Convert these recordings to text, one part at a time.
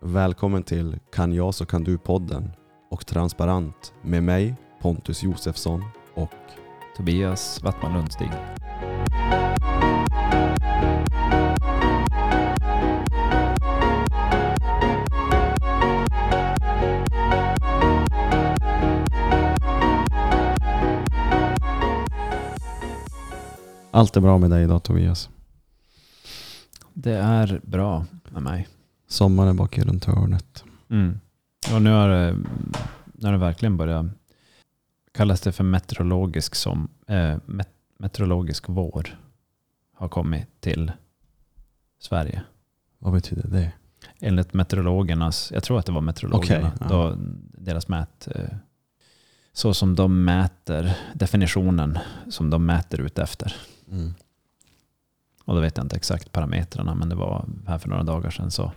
Välkommen till Kan jag så kan du-podden och Transparent med mig Pontus Josefsson och Tobias Wattman Lundstig. Allt är bra med dig idag Tobias. Det är bra med mig. Sommaren bak i runt hörnet. Mm. Och nu har, det, har det verkligen börjat, kallas det för meteorologisk, som, eh, met, meteorologisk vår, har kommit till Sverige. Vad betyder det? Enligt meteorologernas, jag tror att det var meteorologerna, ja. då, deras mät, eh, så som de mäter, definitionen som de mäter ut efter. Mm. Och då vet jag inte exakt parametrarna, men det var här för några dagar sedan så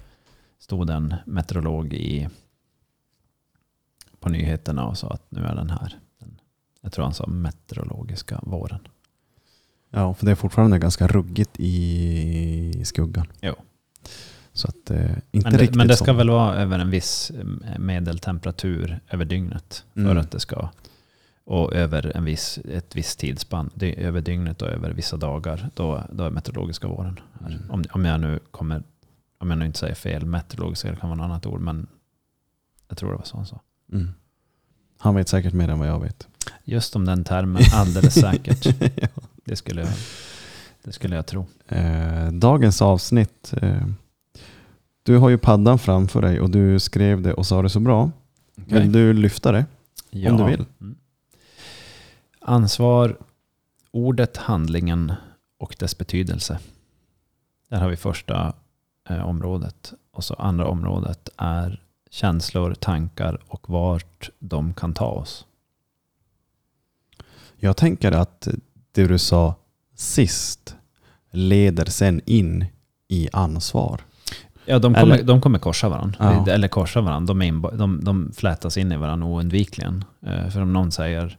stod en meteorolog i, på nyheterna och sa att nu är den här. Jag tror han sa meteorologiska våren. Ja, för det är fortfarande ganska ruggigt i skuggan. Jo. Så att eh, inte Men det, riktigt men det ska väl vara över en viss eh, medeltemperatur över dygnet för Mm. att det ska och över en viss, ett visst tidsspann, över dygnet och över vissa dagar, då, då är meteorologiska våren. här. Mm. Om, om jag nu kommer, om jag nu inte säger fel, meteorologiska det kan vara något annat ord, men jag tror det var så han sa. Mm. Han vet säkert mer än vad jag vet. Just om den termen, alldeles säkert. ja. Det skulle jag, det skulle jag tro. eh, dagens avsnitt. Eh, du har ju paddan framför dig och du skrev det och sa det så bra. Vill du lyfta det? Ja. Om du vill. Mm. Ansvar, ordet, handlingen och dess betydelse. Där har vi första eh, området. Och så andra området är känslor, tankar och vart de kan ta oss. Jag tänker att det du sa sist leder sen in i ansvar. Ja, de kommer, Eller- de kommer korsa varandra. Ja. Eller korsa varandra. De, inba- de, de flätas in i varandra oundvikligen. Eh, för om någon säger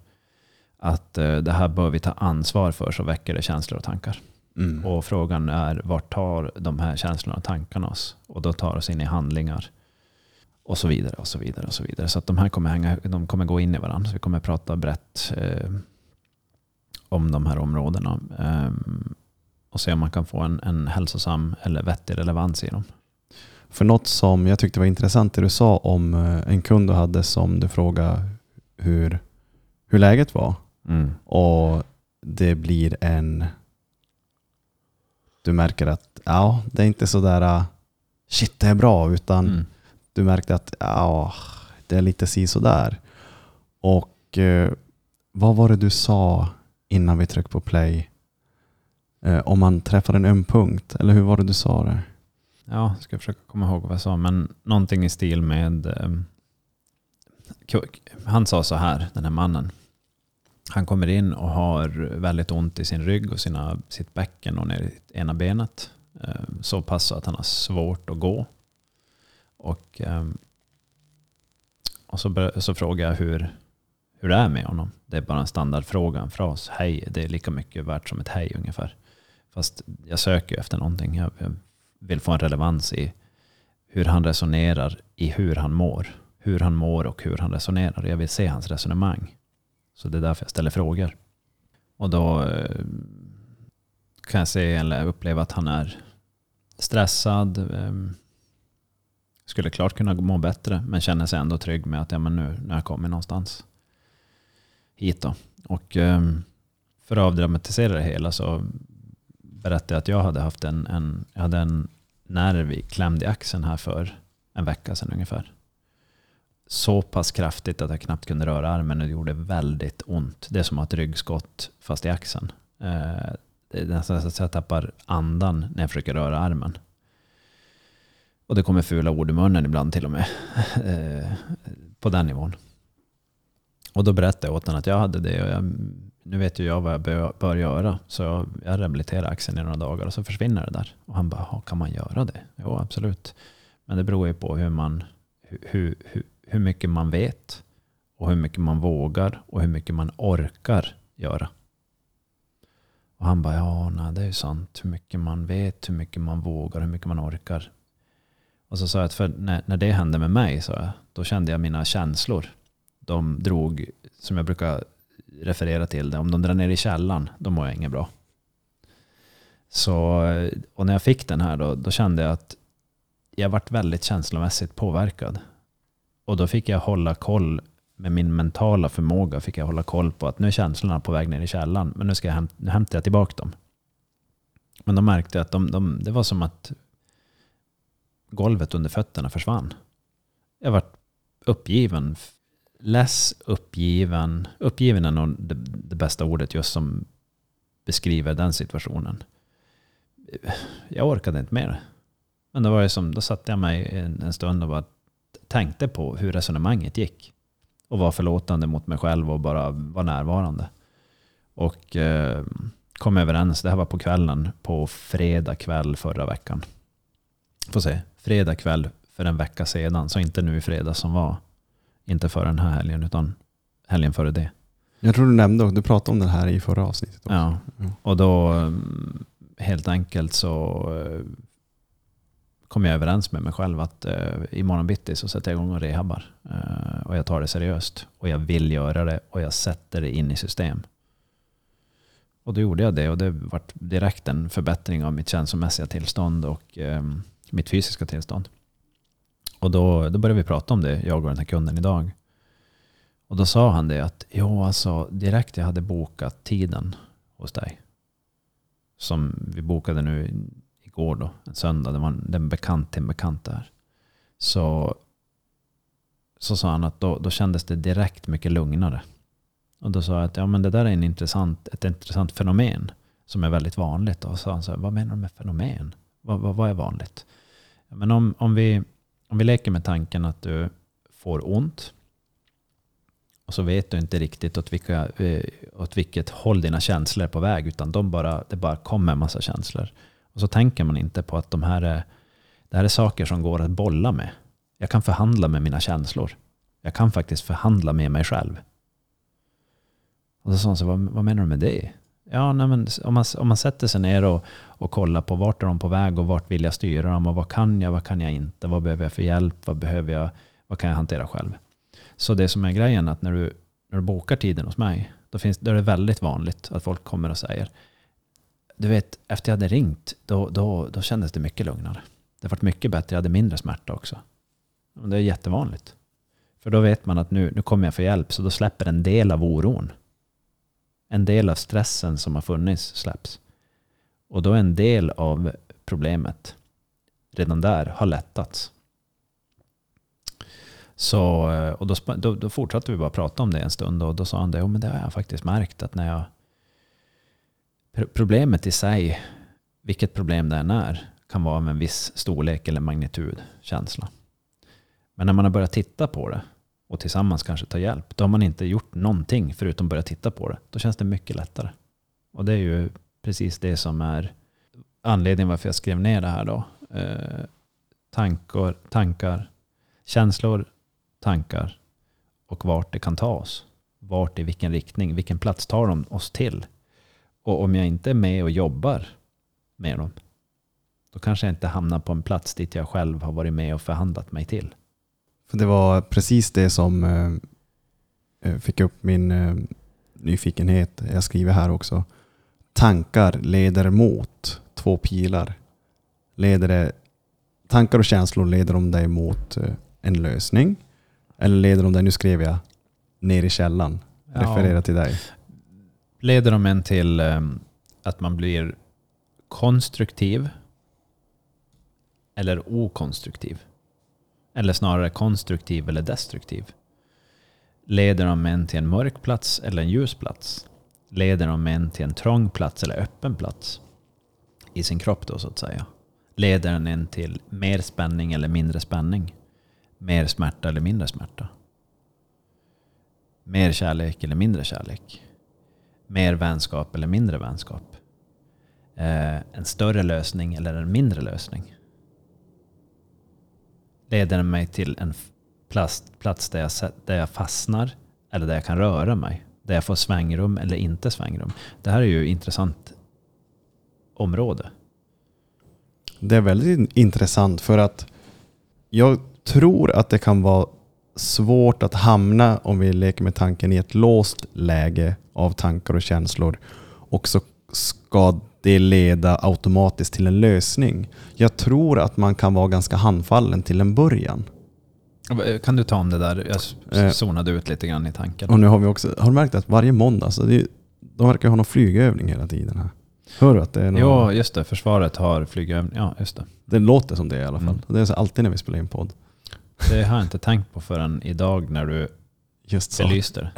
att eh, det här bör vi ta ansvar för så väcker det känslor och tankar. Mm. Och frågan är vart tar de här känslorna och tankarna oss? Och då tar oss in i handlingar. Och så vidare och så vidare och så vidare. Så att de här kommer, hänga, de kommer gå in i varandra. Så vi kommer prata brett eh, om de här områdena. Eh, och se om man kan få en, en hälsosam eller vettig relevans i dem. För något som jag tyckte var intressant det du sa om eh, en kund du hade som du frågade hur, hur läget var. Mm. Och det blir en... Du märker att ja, det är inte så där ah, shit det är bra utan Mm. du märkte att ja, det är lite si där. Och eh, vad var det du sa innan vi tryckte på play? Eh, om man träffar en öm punkt, eller hur var det du sa det? Ja, jag ska försöka komma ihåg vad jag sa. Men någonting i stil med... ku- han sa så här, den här mannen. Han kommer in och har väldigt ont i sin rygg och sina, sitt bäcken och ner i ena benet. Eh, så pass att han har svårt att gå. Och, ehm, och så, så frågar jag hur, hur det är med honom. Det är bara en standardfråga, en fras. Hej, det är lika mycket värt som ett hej ungefär. Fast jag söker efter någonting. Jag, jag vill få en relevans i hur han resonerar i hur han mår. Hur han mår och hur han resonerar. Jag vill se hans resonemang. Så det är därför jag ställer frågor. Och då eh, kan jag se eller uppleva att han är stressad. Ehm, skulle klart kunna må bättre men känner sig ändå trygg med att ja, men nu, när har jag kommit någonstans hit. Då. Och ehm, för att avdramatisera det hela så berättade jag att jag hade haft en, en, jag hade en nerv klämd i axeln här för en vecka sedan ungefär. Så pass kraftigt att jag knappt kunde röra armen och det gjorde väldigt ont. Det är som att ryggskott fast i axeln. Eh, det är nästan så att jag tappar andan när jag försöker röra armen. Och det kommer fula ord i munnen ibland till och med. Eh, på den nivån. Och då berättade jag åt honom att jag hade det och jag, nu vet ju jag vad jag bör, bör göra. Så jag, jag rehabiliterar axeln i några dagar och så försvinner det där. Och han bara, kan man göra det? Jo, absolut. Men det beror ju på hur, man, hur, hur, hur, mycket man vet och hur mycket man vågar och hur mycket man orkar göra. Och han bara, ja, nej, det är ju sant. Hur mycket man vet, hur mycket man vågar, hur mycket man orkar. Och så sa jag att för när, när det hände med mig, så jag, då kände jag mina känslor. De drog, som jag brukar referera till det, om de drar ner i källan, då mår jag inget bra. Så, och när jag fick den här då, då kände jag att jag varit väldigt känslomässigt påverkad. Och då fick jag hålla koll med min mentala förmåga fick jag hålla koll på att nu är känslorna på väg ner i källan, men nu, ska jag hämta, nu hämtar jag tillbaka dem. Men då märkte jag att de, de, det var som att golvet under fötterna försvann. Jag var uppgiven. Less, uppgiven. Uppgiven är nog det, det bästa ordet just som beskriver den situationen. Jag orkade inte mer. Men då, var det som, då satte jag mig en, en stund och bara tänkte på hur resonemanget gick. Och var förlåtande mot mig själv och bara var närvarande. Och eh, kom överens, det här var på kvällen, på fredag kväll förra veckan. Får se, fredag kväll för en vecka sedan, så inte nu i fredag som var. Inte för den här helgen, utan helgen före det. Jag tror du nämnde, du pratade om det här i förra avsnittet. Också. Ja, och då mm, helt enkelt så eh, kom jag överens med mig själv att eh, imorgon bitti så sätter jag igång och rehabbar. Eh, och jag tar det seriöst. Och jag vill göra det och jag sätter det in i system. Och då gjorde jag det och det var direkt en förbättring av mitt känslomässiga tillstånd och eh, mitt fysiska tillstånd. Och då, då började vi prata om det, jag och den här kunden idag. Och då sa han det att, jo alltså direkt jag hade bokat tiden hos dig. Som vi bokade nu igår då, en söndag. Det var en, en bekant till en bekant där. Så, så sa han att då, då kändes det direkt mycket lugnare. Och då sa jag att ja, men det där är en intressant, ett intressant fenomen som är väldigt vanligt. Och så sa han så här, vad menar du med fenomen? Vad, vad, vad är vanligt? Men om, om, vi, om vi leker med tanken att du får ont och så vet du inte riktigt åt, vilka, eh, åt vilket håll dina känslor är på väg utan de bara, det bara kommer en massa känslor. Och så tänker man inte på att de här är, det här är saker som går att bolla med. Jag kan förhandla med mina känslor. Jag kan faktiskt förhandla med mig själv. Och så sa han så vad, vad menar du med det? Ja, nej, men om, man, om man sätter sig ner och, och kollar på vart är de på väg och vart vill jag styra dem och vad kan jag, vad kan jag inte, vad behöver jag för hjälp, vad behöver jag, vad kan jag hantera själv? Så det som är grejen är att när du, när du bokar tiden hos mig, då, finns, då är det väldigt vanligt att folk kommer och säger du vet, efter jag hade ringt, då, då, då kändes det mycket lugnare. Det varit mycket bättre, jag hade mindre smärta också. Och det är jättevanligt. För då vet man att nu, nu kommer jag få hjälp, så då släpper en del av oron. En del av stressen som har funnits släpps. Och då är en del av problemet redan där har lättats. Så, eh, och då, då, då fortsatte vi bara prata om det en stund och då sa han det, oh, men det har jag faktiskt märkt att när jag Problemet i sig, vilket problem det än är, kan vara av en viss storlek eller magnitud, känsla. Men när man har börjat titta på det och tillsammans kanske ta hjälp, då har man inte gjort någonting förutom börja titta på det. Då känns det mycket lättare. Och det är ju precis det som är anledningen varför jag skrev ner det här då. Eh, tankar, tankar, känslor, tankar och vart det kan ta oss. Vart i vilken riktning, vilken plats tar de oss till? Och om jag inte är med och jobbar med dem, då kanske jag inte hamnar på en plats dit jag själv har varit med och förhandlat mig till. För det var precis det som eh, eh, fick upp min eh, nyfikenhet. Jag skriver här också. Tankar leder mot två pilar. Leder det, tankar och känslor leder de dig mot en lösning? Eller leder de dig, nu skrev jag, ner i källan? Ja. Referera till dig leder de en till ehm, att man blir konstruktiv eller okonstruktiv? Eller snarare konstruktiv eller destruktiv? Leder de en till en mörk plats eller en ljus plats? Leder de en till en trång plats eller öppen plats? I sin kropp då så att säga. Leder den en till mer spänning eller mindre spänning? Mer smärta eller mindre smärta? Mer kärlek eller mindre kärlek? Mer vänskap eller mindre vänskap? Eh, en större lösning eller en mindre lösning? Leder den mig till en plats, plats där, jag, där jag fastnar eller där jag kan röra mig? Där jag får svängrum eller inte svängrum? Det här är ju ett intressant område. Det är väldigt intressant för att jag tror att det kan vara svårt att hamna, om vi leker med tanken, i ett låst läge av tankar och känslor. Och så ska det leda automatiskt till en lösning. Jag tror att man kan vara ganska handfallen till en början. Kan du ta om det där? Jag Eh. zonade ut lite grann i tanken. Och nu har vi också, har du märkt att varje måndag, så det de verkar ha någon flygövning hela tiden här. Hör du att det är någon, Ja, just det. Försvaret har flygövning. Ja, just det. Det låter som det i alla fall. Mm. Det är så alltid när vi spelar in podd. Det har jag inte tänkt på förrän idag när du Just så. belyste det.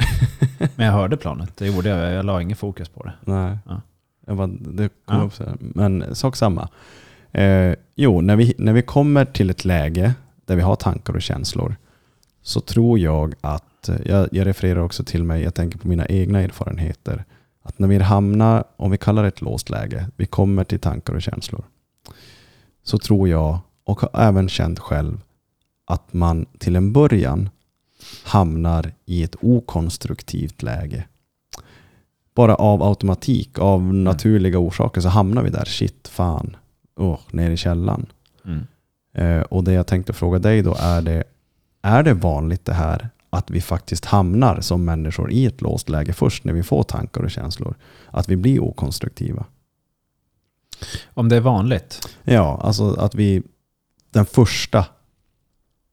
Men jag hörde planet. Det gjorde jag. Jag la ingen fokus på det. Nej. Ja. Jag bara, det kom Ja. upp så här. Men sak samma. Eh, jo, när vi, när vi kommer till ett läge där vi har tankar och känslor så tror jag att, eh, jag, jag refererar också till mig, jag tänker på mina egna erfarenheter, att när vi hamnar, om vi kallar det ett låst läge, vi kommer till tankar och känslor, så tror jag, och har även känt själv, att man till en början hamnar i ett okonstruktivt läge bara av automatik, av naturliga orsaker så hamnar vi där. Shit, fan, oh, ner i källan. Mm. Eh, och det jag tänkte fråga dig då, är det, är det vanligt det här att vi faktiskt hamnar som människor i ett låst läge först när vi får tankar och känslor? Att vi blir okonstruktiva? Om det är vanligt. Ja, alltså att vi, den första,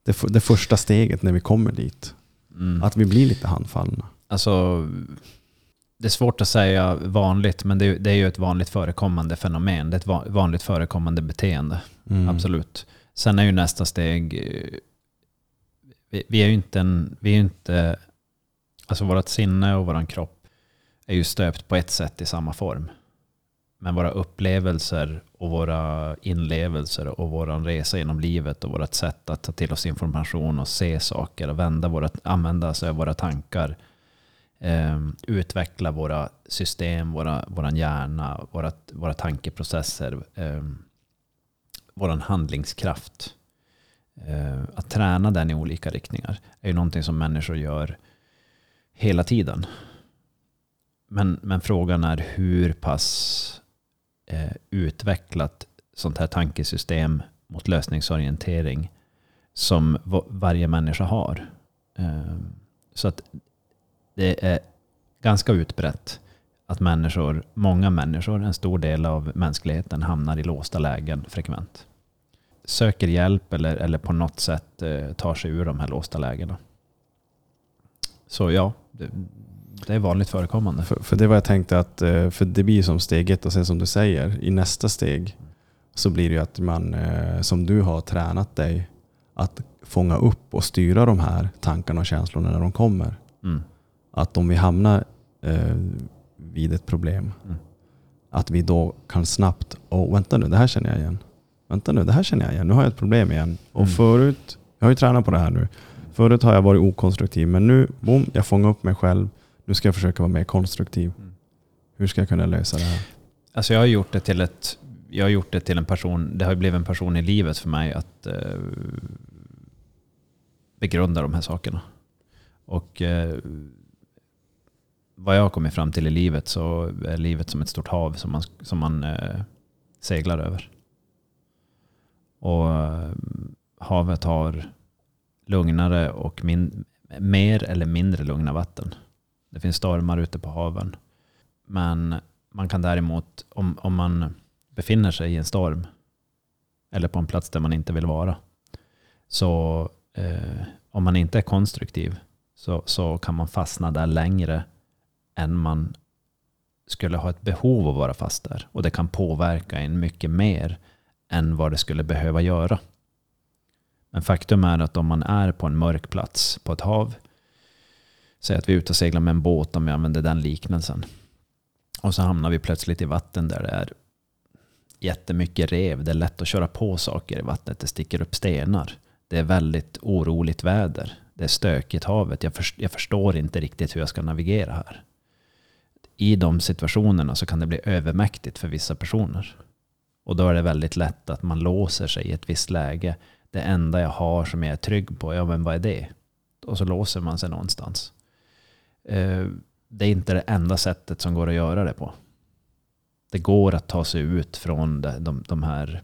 det, det första steget när vi kommer dit, Mm. att vi blir lite handfallna. Alltså, det är svårt att säga vanligt, men det är, det är ju ett vanligt förekommande fenomen. Det är ett va- vanligt förekommande beteende. Mm. Absolut. Sen är ju nästa steg, eh, vi, vi är ju inte en, vi är inte, alltså vårt sinne och våran kropp är ju stöpt på ett sätt i samma form. Men våra upplevelser och våra inlevelser och våran resa genom livet och vårt sätt att ta till oss information och se saker och vända våra, använda sig av våra tankar eh, utveckla våra system, våra, våran hjärna, våra, våra tankeprocesser, eh, våran handlingskraft. Eh, att träna den i olika riktningar är ju någonting som människor gör hela tiden. Men, men frågan är hur pass Eh, utvecklat sånt här tankesystem mot lösningsorientering som varje människa har. Eh, så att det är ganska utbrett att människor, många människor, en stor del av mänskligheten hamnar i låsta lägen frekvent. Söker hjälp eller, eller på något sätt eh, tar sig ur de här låsta lägena. Så ja, det, det är vanligt förekommande. För, för det var jag tänkte att, eh, för det blir som steg ett och sen som du säger, i nästa steg så blir det ju att man, eh, som du har tränat dig, att fånga upp och styra de här tankarna och känslorna när de kommer. Mm. Att om vi hamnar eh, vid ett problem, Mm. att vi då kan snabbt, oh, vänta nu, det här känner jag igen. Vänta nu, det här känner jag igen. Nu har jag ett problem igen. Och Mm. förut, jag har ju tränat på det här nu. Förut har jag varit okonstruktiv, men nu, boom, jag fångar upp mig själv. Nu ska jag försöka vara mer konstruktiv. Mm. Hur ska jag kunna lösa det här? Alltså jag har gjort det till ett, jag har gjort det till en person, det har blivit en person i livet för mig att eh, begrunda de här sakerna. Och eh, vad jag har kommit fram till i livet så är livet som ett stort hav som man, som man eh, seglar över. Och eh, havet har lugnare och min, mer eller mindre lugna vatten. Det finns stormar ute på haven. Men man kan däremot, om, om man befinner sig i en storm eller på en plats där man inte vill vara, så eh, om man inte är konstruktiv så, så kan man fastna där längre än man skulle ha ett behov av att vara fast där. Och det kan påverka en mycket mer än vad det skulle behöva göra. Men faktum är att om man är på en mörk plats på ett hav, säg att vi är ute och seglar med en båt om vi använder den liknelsen, och så hamnar vi plötsligt i vatten där det är jättemycket rev. Det är lätt att köra på saker i vattnet. Det sticker upp stenar. Det är väldigt oroligt väder. Det är stökigt havet. Jag, förstår, jag förstår inte riktigt hur jag ska navigera här. I de situationerna så kan det bli övermäktigt för vissa personer. Och då är det väldigt lätt att man låser sig i ett visst läge. Det enda jag har som jag är trygg på, ja men vad är det? Och så låser man sig någonstans. Eh, det är inte det enda sättet som går att göra det på. Det går att ta sig ut från de, de, de här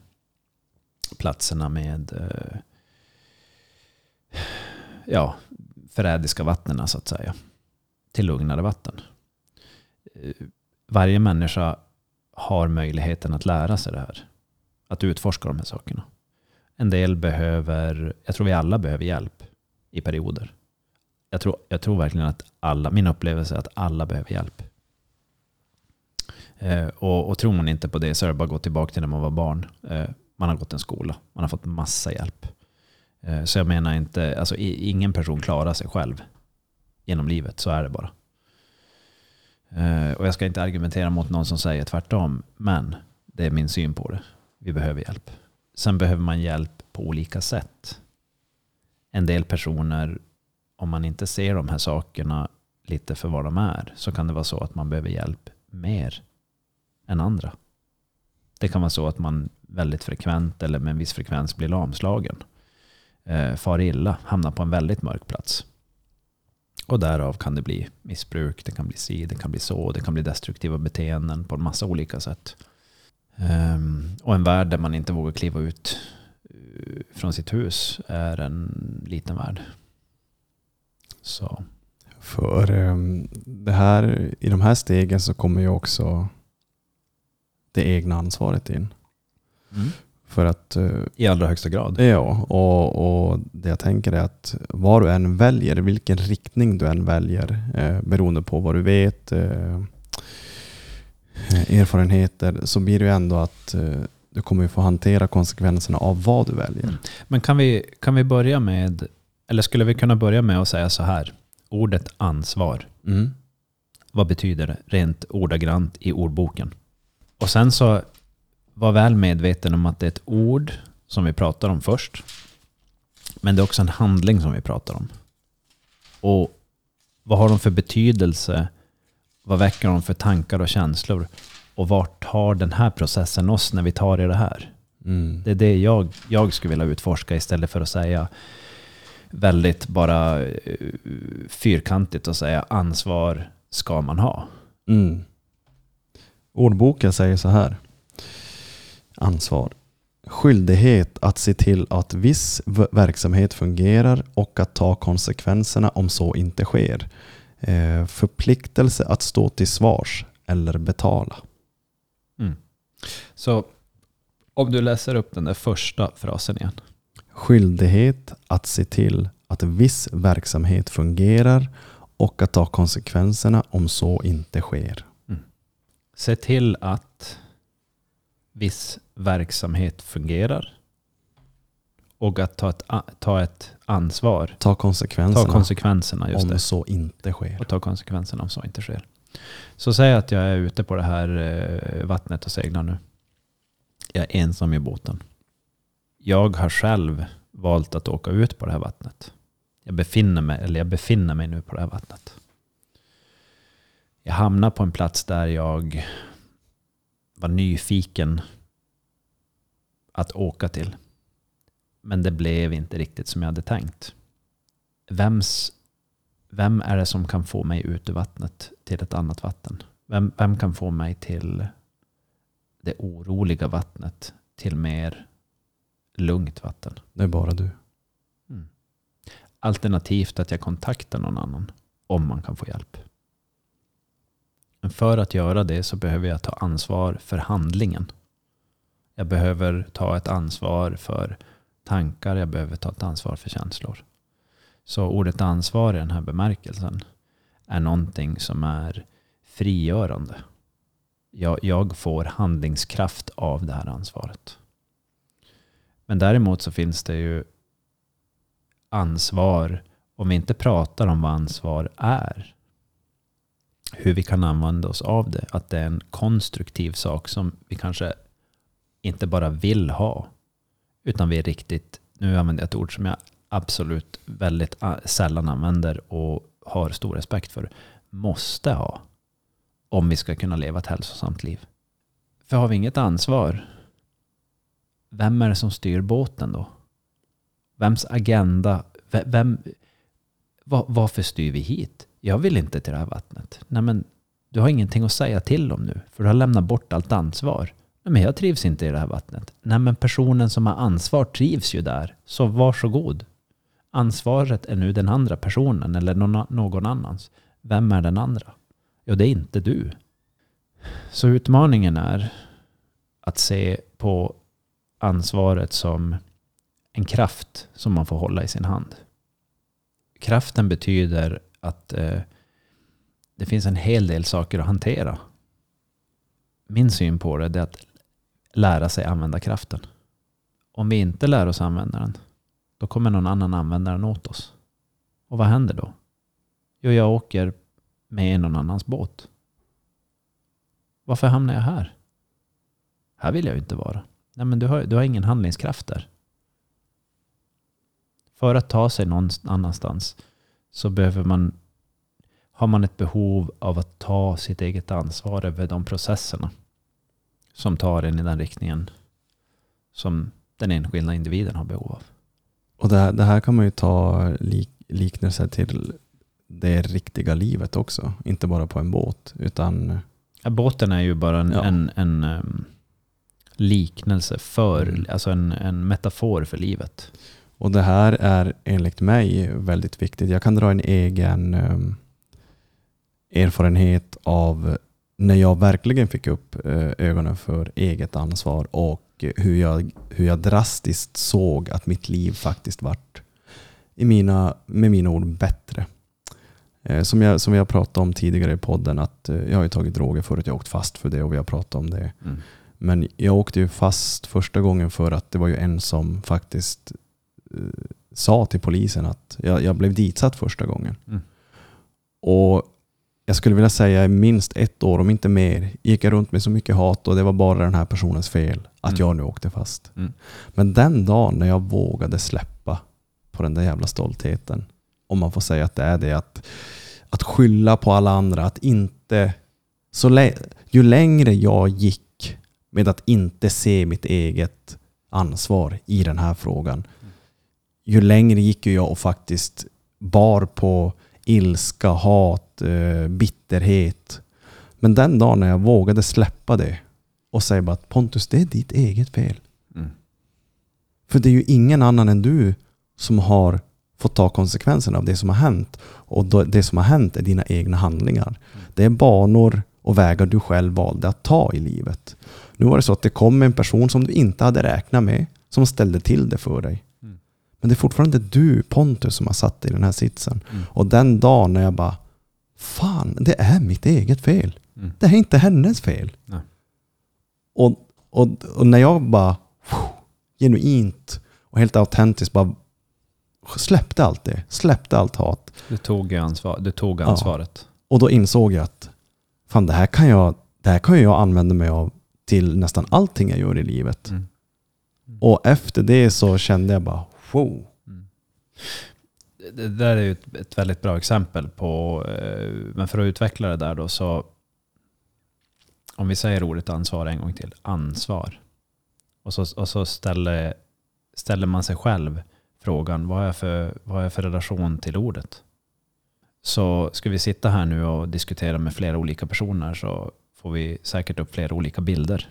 platserna med, eh, ja, förrädiska vattnen så att säga. Till lugnare vatten. Eh, varje människa har möjligheten att lära sig det här. Att utforska de här sakerna. En del behöver, jag tror vi alla behöver hjälp i perioder. Jag tror, jag tror verkligen att alla, min upplevelse är att alla behöver hjälp. Eh, och, och tror man inte på det så är det bara att gå tillbaka till när man var barn. Eh, man har gått en skola, man har fått massa hjälp. Eh, så jag menar inte, alltså ingen person klarar sig själv genom livet, så är det bara. Eh, och jag ska inte argumentera mot någon som säger tvärtom, men det är min syn på det. Vi behöver hjälp. Sen behöver man hjälp på olika sätt. En del personer, om man inte ser de här sakerna lite för vad de är, så kan det vara så att man behöver hjälp mer än andra. Det kan vara så att man väldigt frekvent eller med en viss frekvens blir lamslagen. Eh, far illa, hamnar på en väldigt mörk plats. Och därav kan det bli missbruk, det kan bli si, det kan bli så, det kan bli destruktiva beteenden på en massa olika sätt. Um, och en värld där man inte vågar kliva ut eh, från sitt hus är en liten värld. Så. För um, det här, i de här stegen så kommer ju också det egna ansvaret in. Mm. För att, uh, I allra högsta grad. Ja, och, och det jag tänker är att vad du än väljer, vilken riktning du än väljer, eh, beroende på vad du vet, eh, erfarenheter, så blir det ju ändå att eh, du kommer få hantera konsekvenserna av vad du väljer. Mm. Men kan vi, kan vi börja med, eller skulle vi kunna börja med att säga så här, ordet ansvar. Mm. Vad betyder det rent ordagrant i ordboken? Och sen så var väl medveten om att det är ett ord som vi pratar om först. Men det är också en handling som vi pratar om. Och vad har de för betydelse? Vad väcker de för tankar och känslor? Och vart tar den här processen oss när vi tar i det här? Mm. Det är det jag, jag skulle vilja utforska istället för att säga väldigt bara uh, fyrkantigt och säga ansvar ska man ha. Mm. Ordboken säger så här ansvar. Skyldighet att se till att viss verksamhet fungerar och att ta konsekvenserna om så inte sker. Eh, förpliktelse att stå till svars eller betala. Mm. Så om du läser upp den där första frasen igen. Skyldighet att se till att viss verksamhet fungerar och att ta konsekvenserna om så inte sker. Mm. Se till att viss verksamhet fungerar. Och att ta ett, ta ett ansvar. Ta konsekvenserna. Ta konsekvenserna om det. så inte sker. Och ta konsekvenserna om så inte sker. Så säg att jag är ute på det här eh, vattnet och seglar nu. Jag är ensam i båten. Jag har själv valt att åka ut på det här vattnet. Jag befinner mig, eller jag befinner mig nu på det här vattnet. Jag hamnar på en plats där jag var nyfiken att åka till. Men det blev inte riktigt som jag hade tänkt. Vems, vem är det som kan få mig ut ur vattnet till ett annat vatten? Vem, vem kan få mig till det oroliga vattnet till mer lugnt vatten? Det är bara du. Mm. Alternativt att jag kontaktar någon annan om man kan få hjälp. Men för att göra det så behöver jag ta ansvar för handlingen. Jag behöver ta ett ansvar för tankar, jag behöver ta ett ansvar för känslor. Så ordet ansvar i den här bemärkelsen är någonting som är frigörande. Jag, jag får handlingskraft av det här ansvaret. Men däremot så finns det ju ansvar, om vi inte pratar om vad ansvar är, hur vi kan använda oss av det. Att det är en konstruktiv sak som vi kanske inte bara vill ha, utan vi är riktigt, nu använder jag ett ord som jag absolut väldigt ah, sällan använder och har stor respekt för, måste ha om vi ska kunna leva ett hälsosamt liv. För har vi inget ansvar, vem är det som styr båten då? Vems agenda? Vem, var, varför styr vi hit? Jag vill inte till det här vattnet. Nej men, du har ingenting att säga till om nu, för du har lämnat bort allt ansvar. Nej men jag trivs inte i det här vattnet. Nej men personen som har ansvar trivs ju där, så varsågod. Ansvaret är nu den andra personen eller någon, annans. Vem är den andra? Ja, det är inte du. Så utmaningen är att se på ansvaret som en kraft som man får hålla i sin hand. Kraften betyder att eh, det finns en hel del saker att hantera. Min syn på det är att lära sig använda kraften. Om vi inte lär oss använda den, då kommer någon annan använda den åt oss. Och vad händer då? Jo, jag åker med någon annans båt. Varför hamnar jag här? Här vill jag ju inte vara. Nej, men du har, du har ingen handlingskraft där. För att ta sig någon annanstans så behöver man, har man ett behov av att ta sitt eget ansvar över de processerna som tar en i den riktningen som den enskilda individen har behov av. Och det här, det här kan man ju ta lik, liknelse till det riktiga livet också. Inte bara på en båt. Utan, Ja, båten är ju bara en, Ja. en, en em, liknelse för, Mm. alltså en, en metafor för livet. och det här är enligt mig väldigt viktigt. Jag kan dra en egen um, erfarenhet av när jag verkligen fick upp eh, ögonen för eget ansvar och hur jag, hur jag drastiskt såg att mitt liv faktiskt vart, i mina, med mina ord, bättre. Eh, Som jag, som jag pratade om tidigare i podden, att eh, jag har ju tagit droger förut, jag har åkt fast för det och vi har pratat om det. Mm. Men jag åkte ju fast första gången för att det var ju en som faktiskt eh, sa till polisen att jag, jag blev ditsatt första gången. Mm. Och jag skulle vilja säga i minst ett år, om inte mer, gick jag runt med så mycket hat och det var bara den här personens fel att Mm. jag nu åkte fast. Mm. Men den dagen när jag vågade släppa på den där jävla stoltheten, om man får säga att det är det, att, att skylla på alla andra, att inte... Så ju längre jag gick med att inte se mitt eget ansvar i den här frågan, ju längre gick jag och faktiskt bar på ilska, hat, eh, bitterhet. Men den dagen när jag vågade släppa det och säga bara att Pontus, det är ditt eget fel. Mm. För det är ju ingen annan än du som har fått ta konsekvenserna av det som har hänt. Och det som har hänt är dina egna handlingar. Det är banor och vägar du själv valde att ta i livet. Nu var det så att det kom en person som du inte hade räknat med, som ställde till det för dig. Mm. Men det är fortfarande du, Pontus, som har satt dig i den här sitsen. Mm. Och den dagen när jag bara, fan, det är mitt eget fel. Mm. Det är inte hennes fel. Nej. Och, och, och när jag bara genuint och helt autentiskt bara släppte allt det, släppte allt hat. Du tog, ansvar, du tog Ja. ansvaret. Och då insåg jag att fan, det här kan jag, det här kan jag använda mig av till nästan allting jag gör i livet. Mm. Och efter det så kände jag bara wow. Mm. Det där är ju ett, ett väldigt bra exempel på, eh, men för att utveckla det där då så, om vi säger ordet ansvar en gång till, ansvar. Och så, och så ställer, ställer man sig själv frågan, vad jag för, vad jag för relation till ordet? Så ska vi sitta här nu och diskutera med flera olika personer så får vi säkert upp flera olika bilder.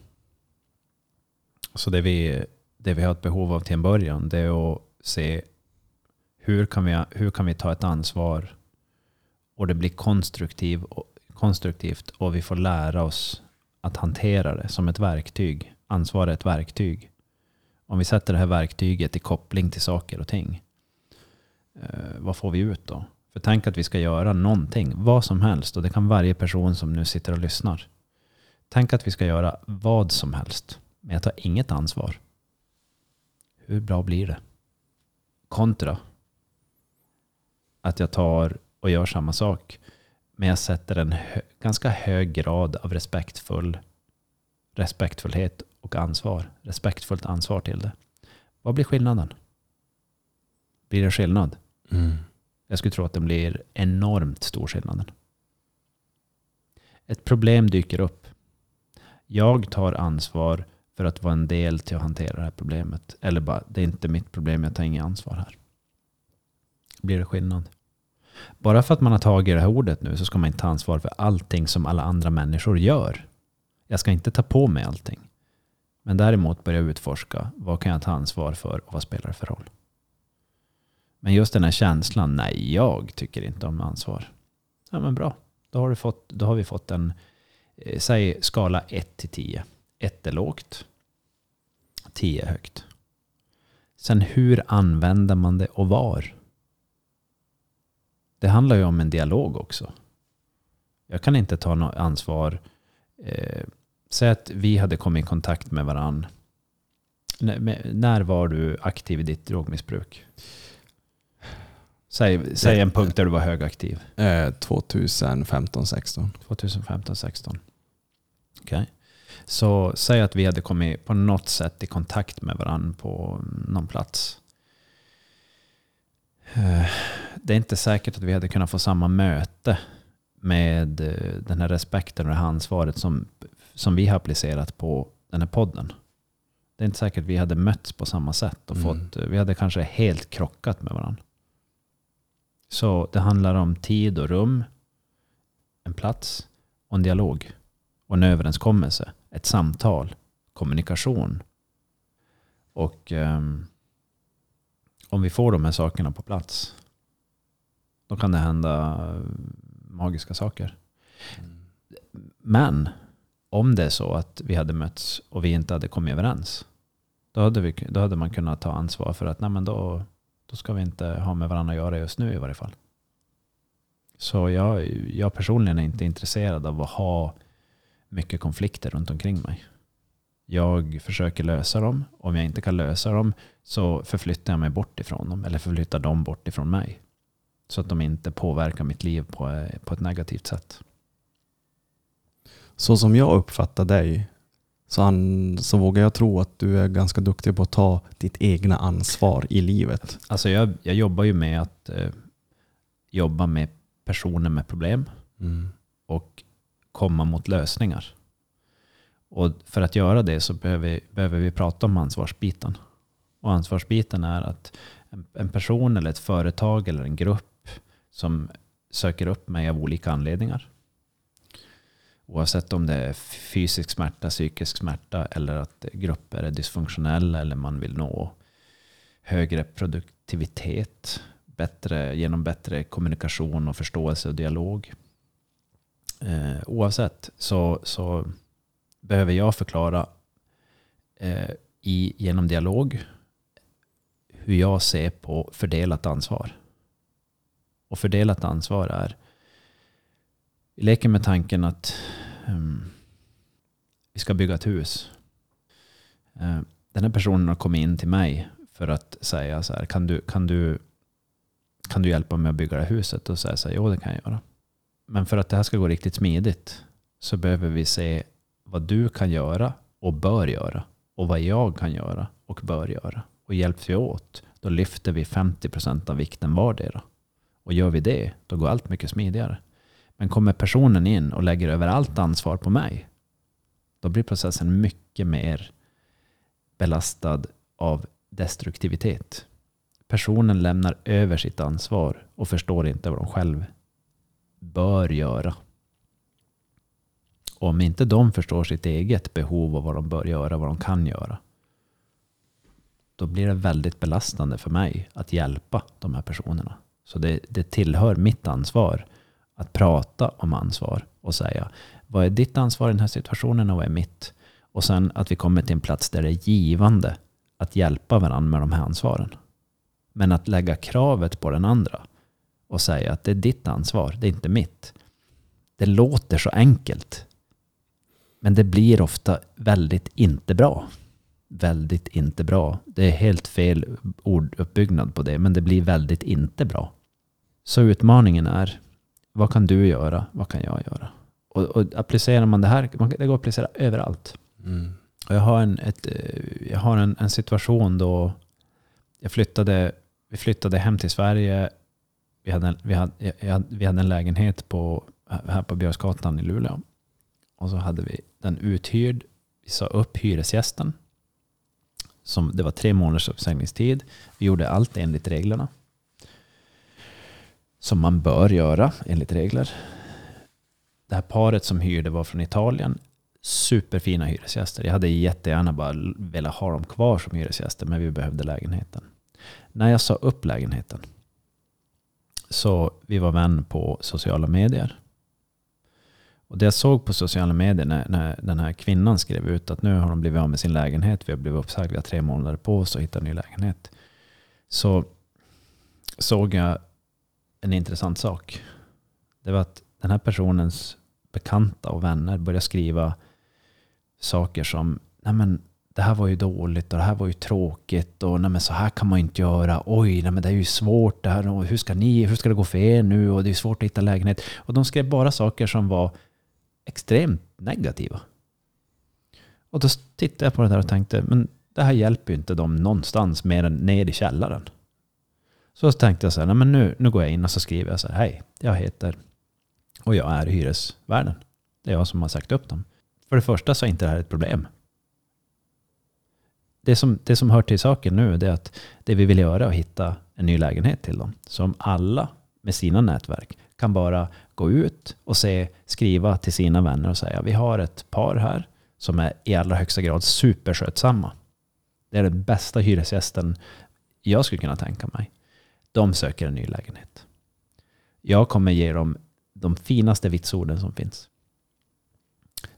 Så det vi, det vi har ett behov av till en början det är att se hur kan vi, hur kan vi ta ett ansvar och det blir konstruktiv, konstruktivt och vi får lära oss att hantera det som ett verktyg. Ansvar är ett verktyg. Om vi sätter det här verktyget i koppling till saker och ting, eh, vad får vi ut då? För tänk att vi ska göra någonting, vad som helst, och det kan varje person som nu sitter och lyssnar. Tänk att vi ska göra vad som helst, men jag tar inget ansvar. Hur bra blir det? Kontra att jag tar och gör samma sak, men jag sätter en hö- ganska hög grad av respektfull respektfullhet och ansvar. Respektfullt ansvar till det. Vad blir skillnaden? Blir det skillnad? Jag skulle tro att det blir enormt stor skillnad. Ett problem dyker upp. Jag tar ansvar för att vara en del till att hantera det här problemet. Eller bara, det är inte mitt problem, jag tar inget ansvar här. Blir det skillnad? Bara för att man har tagit det här ordet nu så ska man inte ta ansvar för allting som alla andra människor gör. Jag ska inte ta på mig allting. Men däremot börja utforska vad kan jag ta ansvar för och vad spelar det för roll? Men just den här känslan, nej jag tycker inte om ansvar. Ja men bra, då har, du fått, då har vi fått en, säg skala 1 till 10. 1 är lågt, 10 är högt. Sen hur använder man det och var? Det handlar ju om en dialog också. Jag kan inte ta något ansvar. Eh, säg att vi hade kommit i kontakt med varandra. När, var du aktiv i ditt drogmissbruk? Säg, säg en punkt där du var högaktiv. Eh, 2015, 16. 2015, 16. Okej. Så säg att vi hade kommit på något sätt i kontakt med varandra på någon plats. Eh, Det är inte säkert att vi hade kunnat få samma möte med eh, den här respekten och det här ansvaret som, som vi har applicerat på den här podden. Det är inte säkert att vi hade mötts på samma sätt och Mm. fått, vi hade kanske helt krockat med varandra. Så det handlar om tid och rum, en plats och en dialog och en överenskommelse, ett samtal, kommunikation. Och ehm, om vi får de här sakerna på plats, då kan det hända eh, magiska saker. Men om det är så att vi hade mötts och vi inte hade kommit överens, då hade, vi, då hade man kunnat ta ansvar för att nej men då, då ska vi inte ha med varandra att göra just nu i varje fall. Så jag, jag personligen är inte intresserad av att ha mycket konflikter runt omkring mig. Jag försöker lösa dem. Om jag inte kan lösa dem så förflyttar jag mig bort ifrån dem. Eller förflyttar dem bort ifrån mig. Så att de inte påverkar mitt liv på, på ett negativt sätt. Så som jag uppfattar dig så, an, så vågar jag tro att du är ganska duktig på att ta ditt egna ansvar i livet. Alltså jag, jag jobbar ju med att eh, jobba med personer med problem. Mm. och komma mot lösningar. Och för att göra det så behöver vi, behöver vi prata om ansvarsbiten. Och ansvarsbiten är att en, en person eller ett företag eller en grupp som söker upp mig av olika anledningar. Oavsett om det är fysisk smärta, psykisk smärta eller att grupper är dysfunktionella eller man vill nå högre produktivitet bättre, genom bättre kommunikation och förståelse och dialog. Eh, oavsett så, så behöver jag förklara eh, i, genom dialog hur jag ser på fördelat ansvar. Och fördelat ansvar är, vi leker med tanken att um, vi ska bygga ett hus. Uh, den här personen har kommit in till mig för att säga så här, kan du, kan du, kan du hjälpa mig att bygga det här huset? Och säga så här, jo det kan jag göra. Men för att det här ska gå riktigt smidigt så behöver vi se vad du kan göra och bör göra. Och vad jag kan göra och bör göra. Och hjälps vi åt, då lyfter vi 50 procent av vikten vardera. Och gör vi det, då går allt mycket smidigare. Men kommer personen in och lägger över allt ansvar på mig, då blir processen mycket mer belastad av destruktivitet. Personen lämnar över sitt ansvar och förstår inte vad de själv bör göra. Om inte de förstår sitt eget behov och vad de bör göra, vad de kan göra, då blir det väldigt belastande för mig att hjälpa de här personerna. Så det, det tillhör mitt ansvar att prata om ansvar och säga vad är ditt ansvar i den här situationen och vad är mitt? Och sen att vi kommer till en plats där det är givande att hjälpa varandra med de här ansvaren. Men att lägga kravet på den andra och säga att det är ditt ansvar, det är inte mitt. Det låter så enkelt. Men det blir ofta väldigt inte bra. Väldigt inte bra. Det är helt fel orduppbyggnad på det, men det blir väldigt inte bra. Så utmaningen är, vad kan du göra? Vad kan jag göra? Och, och applicerar man det här, det går att applicera överallt. Mm. Och jag har, en, ett, eh, jag har en, en situation då jag flyttade, vi flyttade hem till Sverige. Vi hade, en- vi hade, hade, vi hade en lägenhet på, här på Björksgatan i Luleå. Och så hade vi den uthyrd. Vi sa upp hyresgästen. Som, det var tre månaders uppsägningstid. Vi gjorde allt enligt reglerna. Som man bör göra enligt regler. Det här paret som hyrde var från Italien superfina hyresgäster. Jag hade jättegärna bara velat ha dem kvar som hyresgäster, men vi behövde lägenheten. När jag sa upp lägenheten. Så vi var vän på sociala medier. Och det jag såg på sociala medier när, när den här kvinnan skrev ut att nu har de blivit av med sin lägenhet. Vi har blivit uppsagda, tre månader på oss och hittat en ny lägenhet. Så såg jag en intressant sak. Det var att den här personens bekanta och vänner började skriva saker som nej men, det här var ju dåligt och det här var ju tråkigt och nej men så här kan man ju inte göra. Oj, nej men det är ju svårt det här och hur ska ni, hur ska det gå för er nu och det är svårt att hitta lägenhet. Och de skrev bara saker som var extremt negativa. Och då tittade jag på det där och tänkte, men det här hjälper ju inte dem någonstans mer än ner i källaren. Så tänkte jag så här, nej men nu, nu går jag in och så skriver jag så här, hej, jag heter och jag är hyresvärden. Det är jag som har sagt upp dem. För det första så är inte det här ett problem. Det som, det som hör till saken nu är att det vi vill göra är att hitta en ny lägenhet till dem. Som alla med sina nätverk kan bara gå ut och se, skriva till sina vänner och säga vi har ett par här som är i allra högsta grad superskötsamma. Det är den bästa hyresgästen jag skulle kunna tänka mig. De söker en ny lägenhet. Jag kommer ge dem de finaste vitsorden som finns.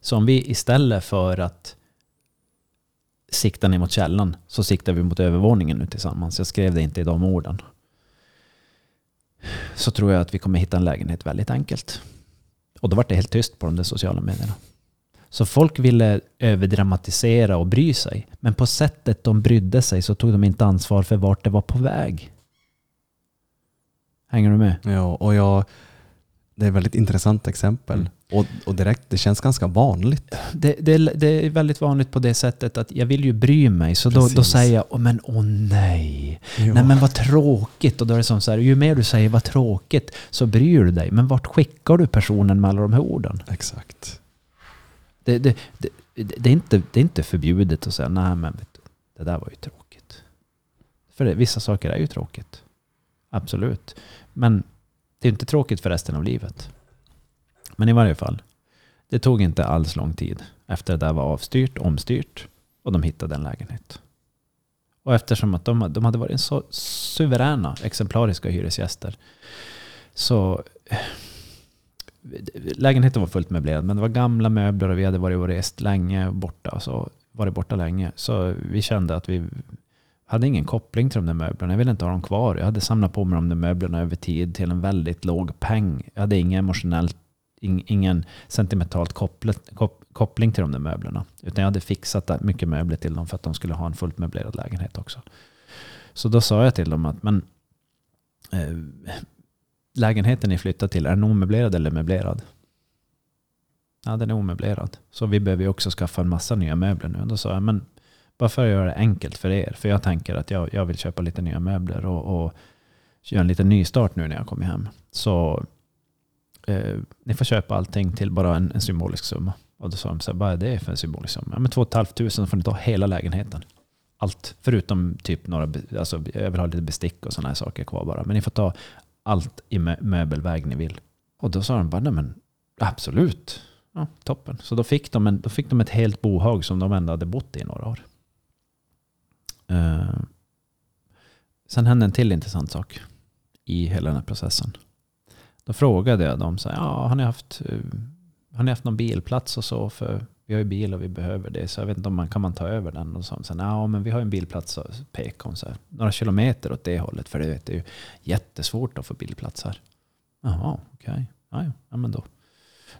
Så om vi istället för att sikta ner mot källan så siktar vi mot övervåningen nu tillsammans. Jag skrev det inte i de orden. Så tror jag att vi kommer hitta en lägenhet väldigt enkelt. Och då var det helt tyst på de där sociala medierna. Så folk ville överdramatisera och bry sig. Men på sättet de brydde sig så tog de inte ansvar för vart det var på väg. Hänger du med? Ja, och jag, det är ett väldigt intressant exempel. Mm. Och, och direkt, det känns ganska vanligt. Det, det, det, är väldigt vanligt på det sättet att jag vill ju bry mig. Så då, då, säger jag, oh, men åh oh, nej. Jo. Nej men vad tråkigt. Och då är det som så här, ju mer du säger vad tråkigt så bryr du dig. Men vart skickar du personen med alla de här orden? Exakt. Det, det, är, inte, det är inte förbjudet att säga, nej men vet du, det där var ju tråkigt. För det, vissa saker är ju tråkigt. Absolut. Men det är inte tråkigt för resten av livet. Men i varje fall, det tog inte alls lång tid efter det där var avstyrt, omstyrt och de hittade en lägenhet. Och eftersom att de, de hade varit så suveräna, exemplariska hyresgäster så eh, lägenheten var fullt möblerad men det var gamla möbler och vi hade varit och rest länge borta. Så var det borta länge. Så vi kände att vi hade ingen koppling till de där möblerna. Jag ville inte ha dem kvar. Jag hade samlat på mig de där möblerna över tid till en väldigt låg peng. Jag hade ingen emotionellt, ingen sentimentalt kopplet, koppling till de där möblerna. Utan jag hade fixat mycket möbler till dem för att de skulle ha en fullt möblerad lägenhet också. Så då sa jag till dem att men, eh, lägenheten ni flyttar till, är den omöblerad eller möblerad? Ja, den är omöblerad. Så vi behöver ju också skaffa en massa nya möbler nu. Då sa jag, men bara för att göra det enkelt för er. För jag tänker att jag, jag vill köpa lite nya möbler och, och göra en liten nystart nu när jag kommer hem. Så eh, ni får köpa allting till bara en, en symbolisk summa. Och då sa de så här, vad är det för en symbolisk summa? Ja, men 2 500 får ni ta hela lägenheten. Allt, förutom typ några, alltså jag vill ha lite bestick och sådana här saker kvar bara. Men ni får ta allt i möbelväg ni vill. Och då sa de bara, nej men absolut. Ja, toppen. Så då fick, de en, då fick de ett helt bohag som de ändå hade bott i några år. Eh, sen hände en till intressant sak i hela den här processen. Då frågade jag dem, så här, ja, har, ni haft, eh, har ni haft någon bilplats och så? För vi har ju bil och vi behöver det. Så jag vet inte om man kan man ta över den. Och så, så ja, men vi har en bilplats, så pekade hon så här, några kilometer åt det hållet. För det, vet, det är ju jättesvårt att få bilplats här. Jaha, okej. Okay. Ja, ja, men då.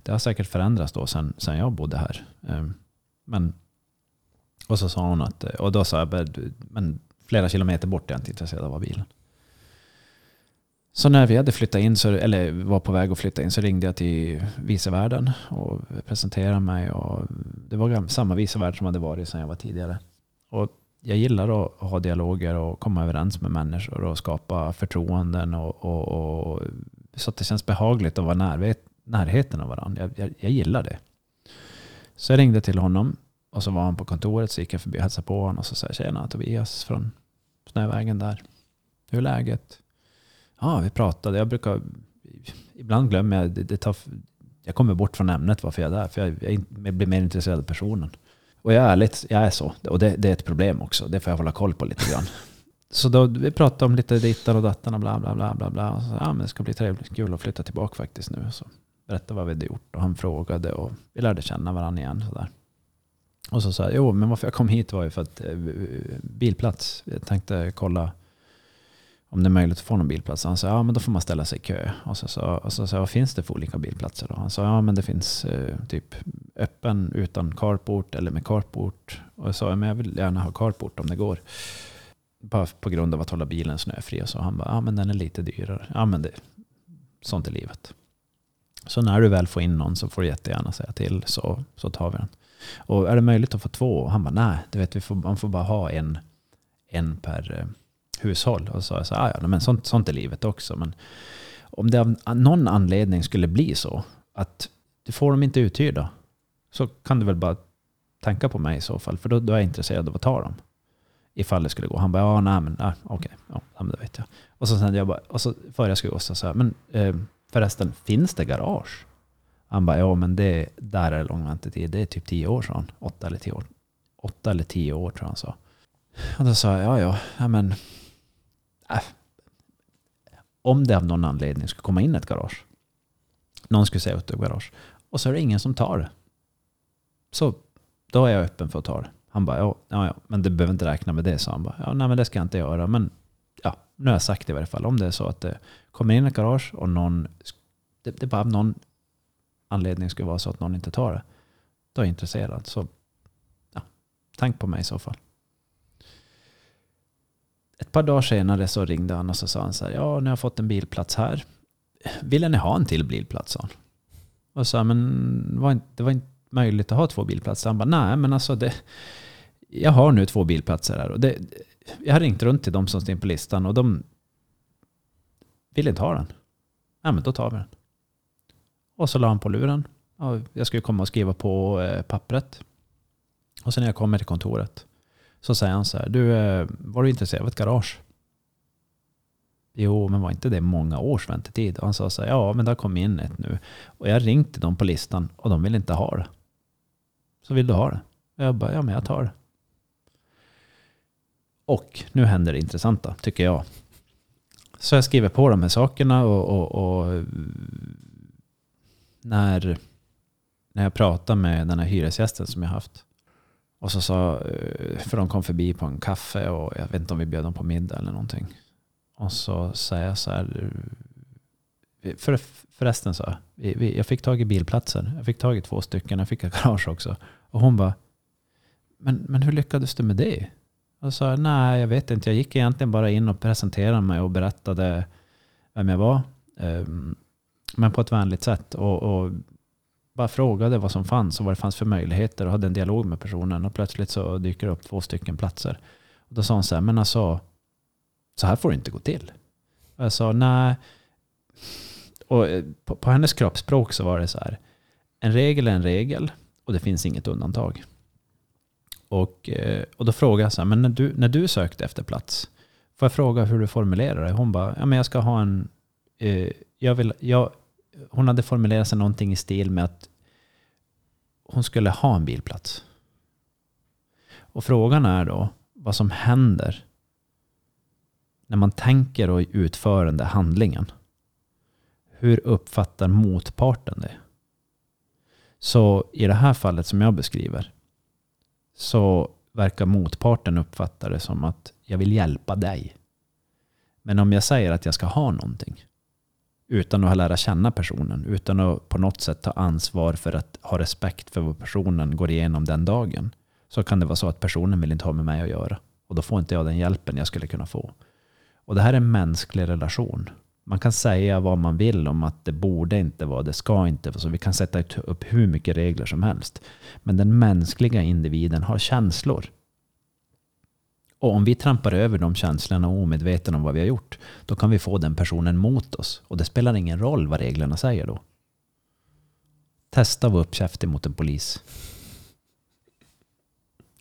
Det har säkert förändrats då sen, sen jag bodde här. Eh, men och så sa hon att, och då sa jag, men flera kilometer bort är jag inte intresserad av bilen. Så när vi hade flyttat in, så, eller var på väg att flytta in, så ringde jag till vicevärden och presenterade mig. Och det var samma vicevärd som hade varit sedan jag var tidigare. Och jag gillar att ha dialoger och komma överens med människor och skapa förtroenden. Och, och, och så att det känns behagligt att vara närhet, närheten av varandra. Jag, jag, jag gillar det. Så jag ringde till honom och så var han på kontoret så gick jag förbi och hälsade på honom och så sa jag tjena Tobias från Snövägen där. Hur är läget? Ja, vi pratade. Jag brukar, ibland glömmer jag, det, det tar, jag kommer bort från ämnet varför jag är där. För jag, jag, jag blir mer intresserad av personen. Och jag är ärligt, jag är så. Och det, det, är ett problem också. Det får jag hålla koll på lite grann. så då, vi pratade om lite dittan och dattan och bla bla bla bla. bla. Och så, ja, men det ska bli trevligt, kul att flytta tillbaka faktiskt nu. Så berättade vad vi hade gjort och han frågade och vi lärde känna varandra igen. Så där. Och så sa jag, jo men varför jag kom hit var ju för att eh, bilplats. Jag tänkte kolla om det är möjligt att få någon bilplats. Han sa, ja men då får man ställa sig i kö. Och så sa och så, så, vad finns det för olika bilplatser då? Han sa, ja men det finns eh, typ öppen utan carport eller med carport. Och jag sa, men jag vill gärna ha carport om det går. Bara på grund av att hålla bilen snöfri. Och så han bara, ja men den är lite dyrare. Ja men det, sånt är livet. Så när du väl får in någon så får du jättegärna säga till så, så tar vi den. Och är det möjligt att få två? Och han bara, nej, du vet, vi får, man får bara ha en, en per eh, hushåll. Och så sa jag så ah, ja, men sånt, sånt är livet också. Men om det av någon anledning skulle bli så att du får dem inte uthyrda så kan du väl bara tänka på mig i så fall. För då, då är jag intresserad av att ta dem. Ifall det skulle gå. Han bara, ja, nej, men nej, okej, ja, men det vet jag. Och så sen jag bara, och så före jag skulle gå så sa jag, men eh, förresten, finns det garage? Han bara, ja men det, där är lång väntetid. Det är typ tio år sa han. Åtta eller tio år. Åtta eller tio år tror jag han sa. Och då sa jag, ja ja, ja men. Äh, om det av någon anledning skulle komma in ett garage. Någon skulle säga ut ett garage. Och så är det ingen som tar det. Så då är jag öppen för att ta det. Han bara, ja, ja, ja men du behöver inte räkna med det, sa han bara. Ja, nej men det ska jag inte göra. Men ja, nu har jag sagt det i varje fall. Om det är så att det kommer in ett garage och någon, det, det är bara någon anledning skulle vara så att någon inte tar det. Då är jag intresserad. Så ja, tänk på mig i så fall. Ett par dagar senare så ringde han och så sa han så här. Ja, nu har jag fått en bilplats här. Ville ni ha en till bilplats? Sa han. Och sa men det var, inte, det var inte möjligt att ha två bilplatser. Han bara, nej men alltså det, jag har nu två bilplatser här. Och det, jag har ringt runt till de som står på listan och de vill inte ha den. Ja men då tar vi den. Och så la han på luren. Jag skulle komma och skriva på eh, pappret. Och sen när jag kommer till kontoret så säger han så här. Du, eh, var du intresserad av ett garage? Jo, men var inte det många års väntetid? Och han sa så här. Ja, men det har kommit in ett nu. Och jag ringde dem på listan och de vill inte ha det. Så vill du ha det? Och jag bara, ja men jag tar det. Och nu händer det intressanta, tycker jag. Så jag skriver på de här sakerna och, och, och när, när jag pratade med den här hyresgästen som jag haft. Och så sa, eh, för de kom förbi på en kaffe och jag vet inte om vi bjöd dem på middag eller någonting. Och så säger jag så här, för, förresten så, jag fick tag i bilplatser. Jag fick tag i två stycken, jag fick ett garage också. Och hon bara, men, men hur lyckades du med det? Och sa, nej jag vet inte, jag gick egentligen bara in och presenterade mig och berättade vem jag var. Um, men på ett vänligt sätt. Och, och, bara frågade vad som fanns och vad det fanns för möjligheter och hade en dialog med personen. Och plötsligt så dyker det upp två stycken platser. Och då sa hon så här, men alltså, så här får det inte gå till. Och jag sa, nej. Och eh, på, på hennes kroppsspråk så var det så här, en regel är en regel och det finns inget undantag. Och, eh, och då frågade jag så här, men när du, när du sökte efter plats, får jag fråga hur du formulerar det? Hon bara, ja men jag ska ha en, eh, jag vill, jag, hon hade formulerat sig någonting i stil med att hon skulle ha en bilplats. Och frågan är då vad som händer när man tänker och utför den där handlingen. Hur uppfattar motparten det? Så i det här fallet som jag beskriver så verkar motparten uppfatta det som att jag vill hjälpa dig. Men om jag säger att jag ska ha någonting utan att lära känna personen, utan att på något sätt ta ansvar för att ha respekt för vad personen går igenom den dagen, så kan det vara så att personen vill inte ha med mig att göra. Och då får inte jag den hjälpen jag skulle kunna få. Och det här är en mänsklig relation. Man kan säga vad man vill om att det borde inte vara, det ska inte vara så. Vi kan sätta upp hur mycket regler som helst. Men den mänskliga individen har känslor. Och om vi trampar över de känslorna och omedveten om vad vi har gjort, då kan vi få den personen mot oss. Och det spelar ingen roll vad reglerna säger då. Testa att vara uppkäftig mot en polis.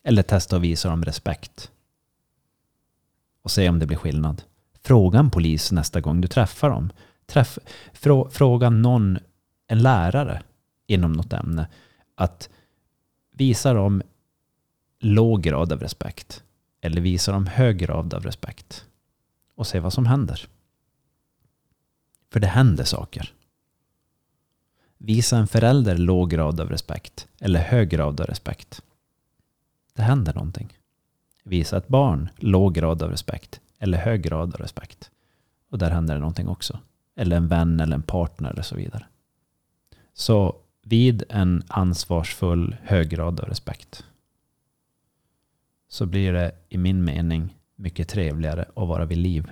Eller testa att visa dem respekt. Och se om det blir skillnad. Fråga en polis nästa gång du träffar dem. Träff, fråga någon, en lärare inom något ämne, att visa dem låg grad av respekt eller visar de hög grad av respekt? Och se vad som händer. För det händer saker. Visa en förälder låg grad av respekt eller hög grad av respekt. Det händer någonting. Visa ett barn låg grad av respekt eller hög grad av respekt. Och där händer det någonting också. Eller en vän eller en partner eller så vidare. Så vid en ansvarsfull hög grad av respekt så blir det i min mening mycket trevligare att vara vid liv.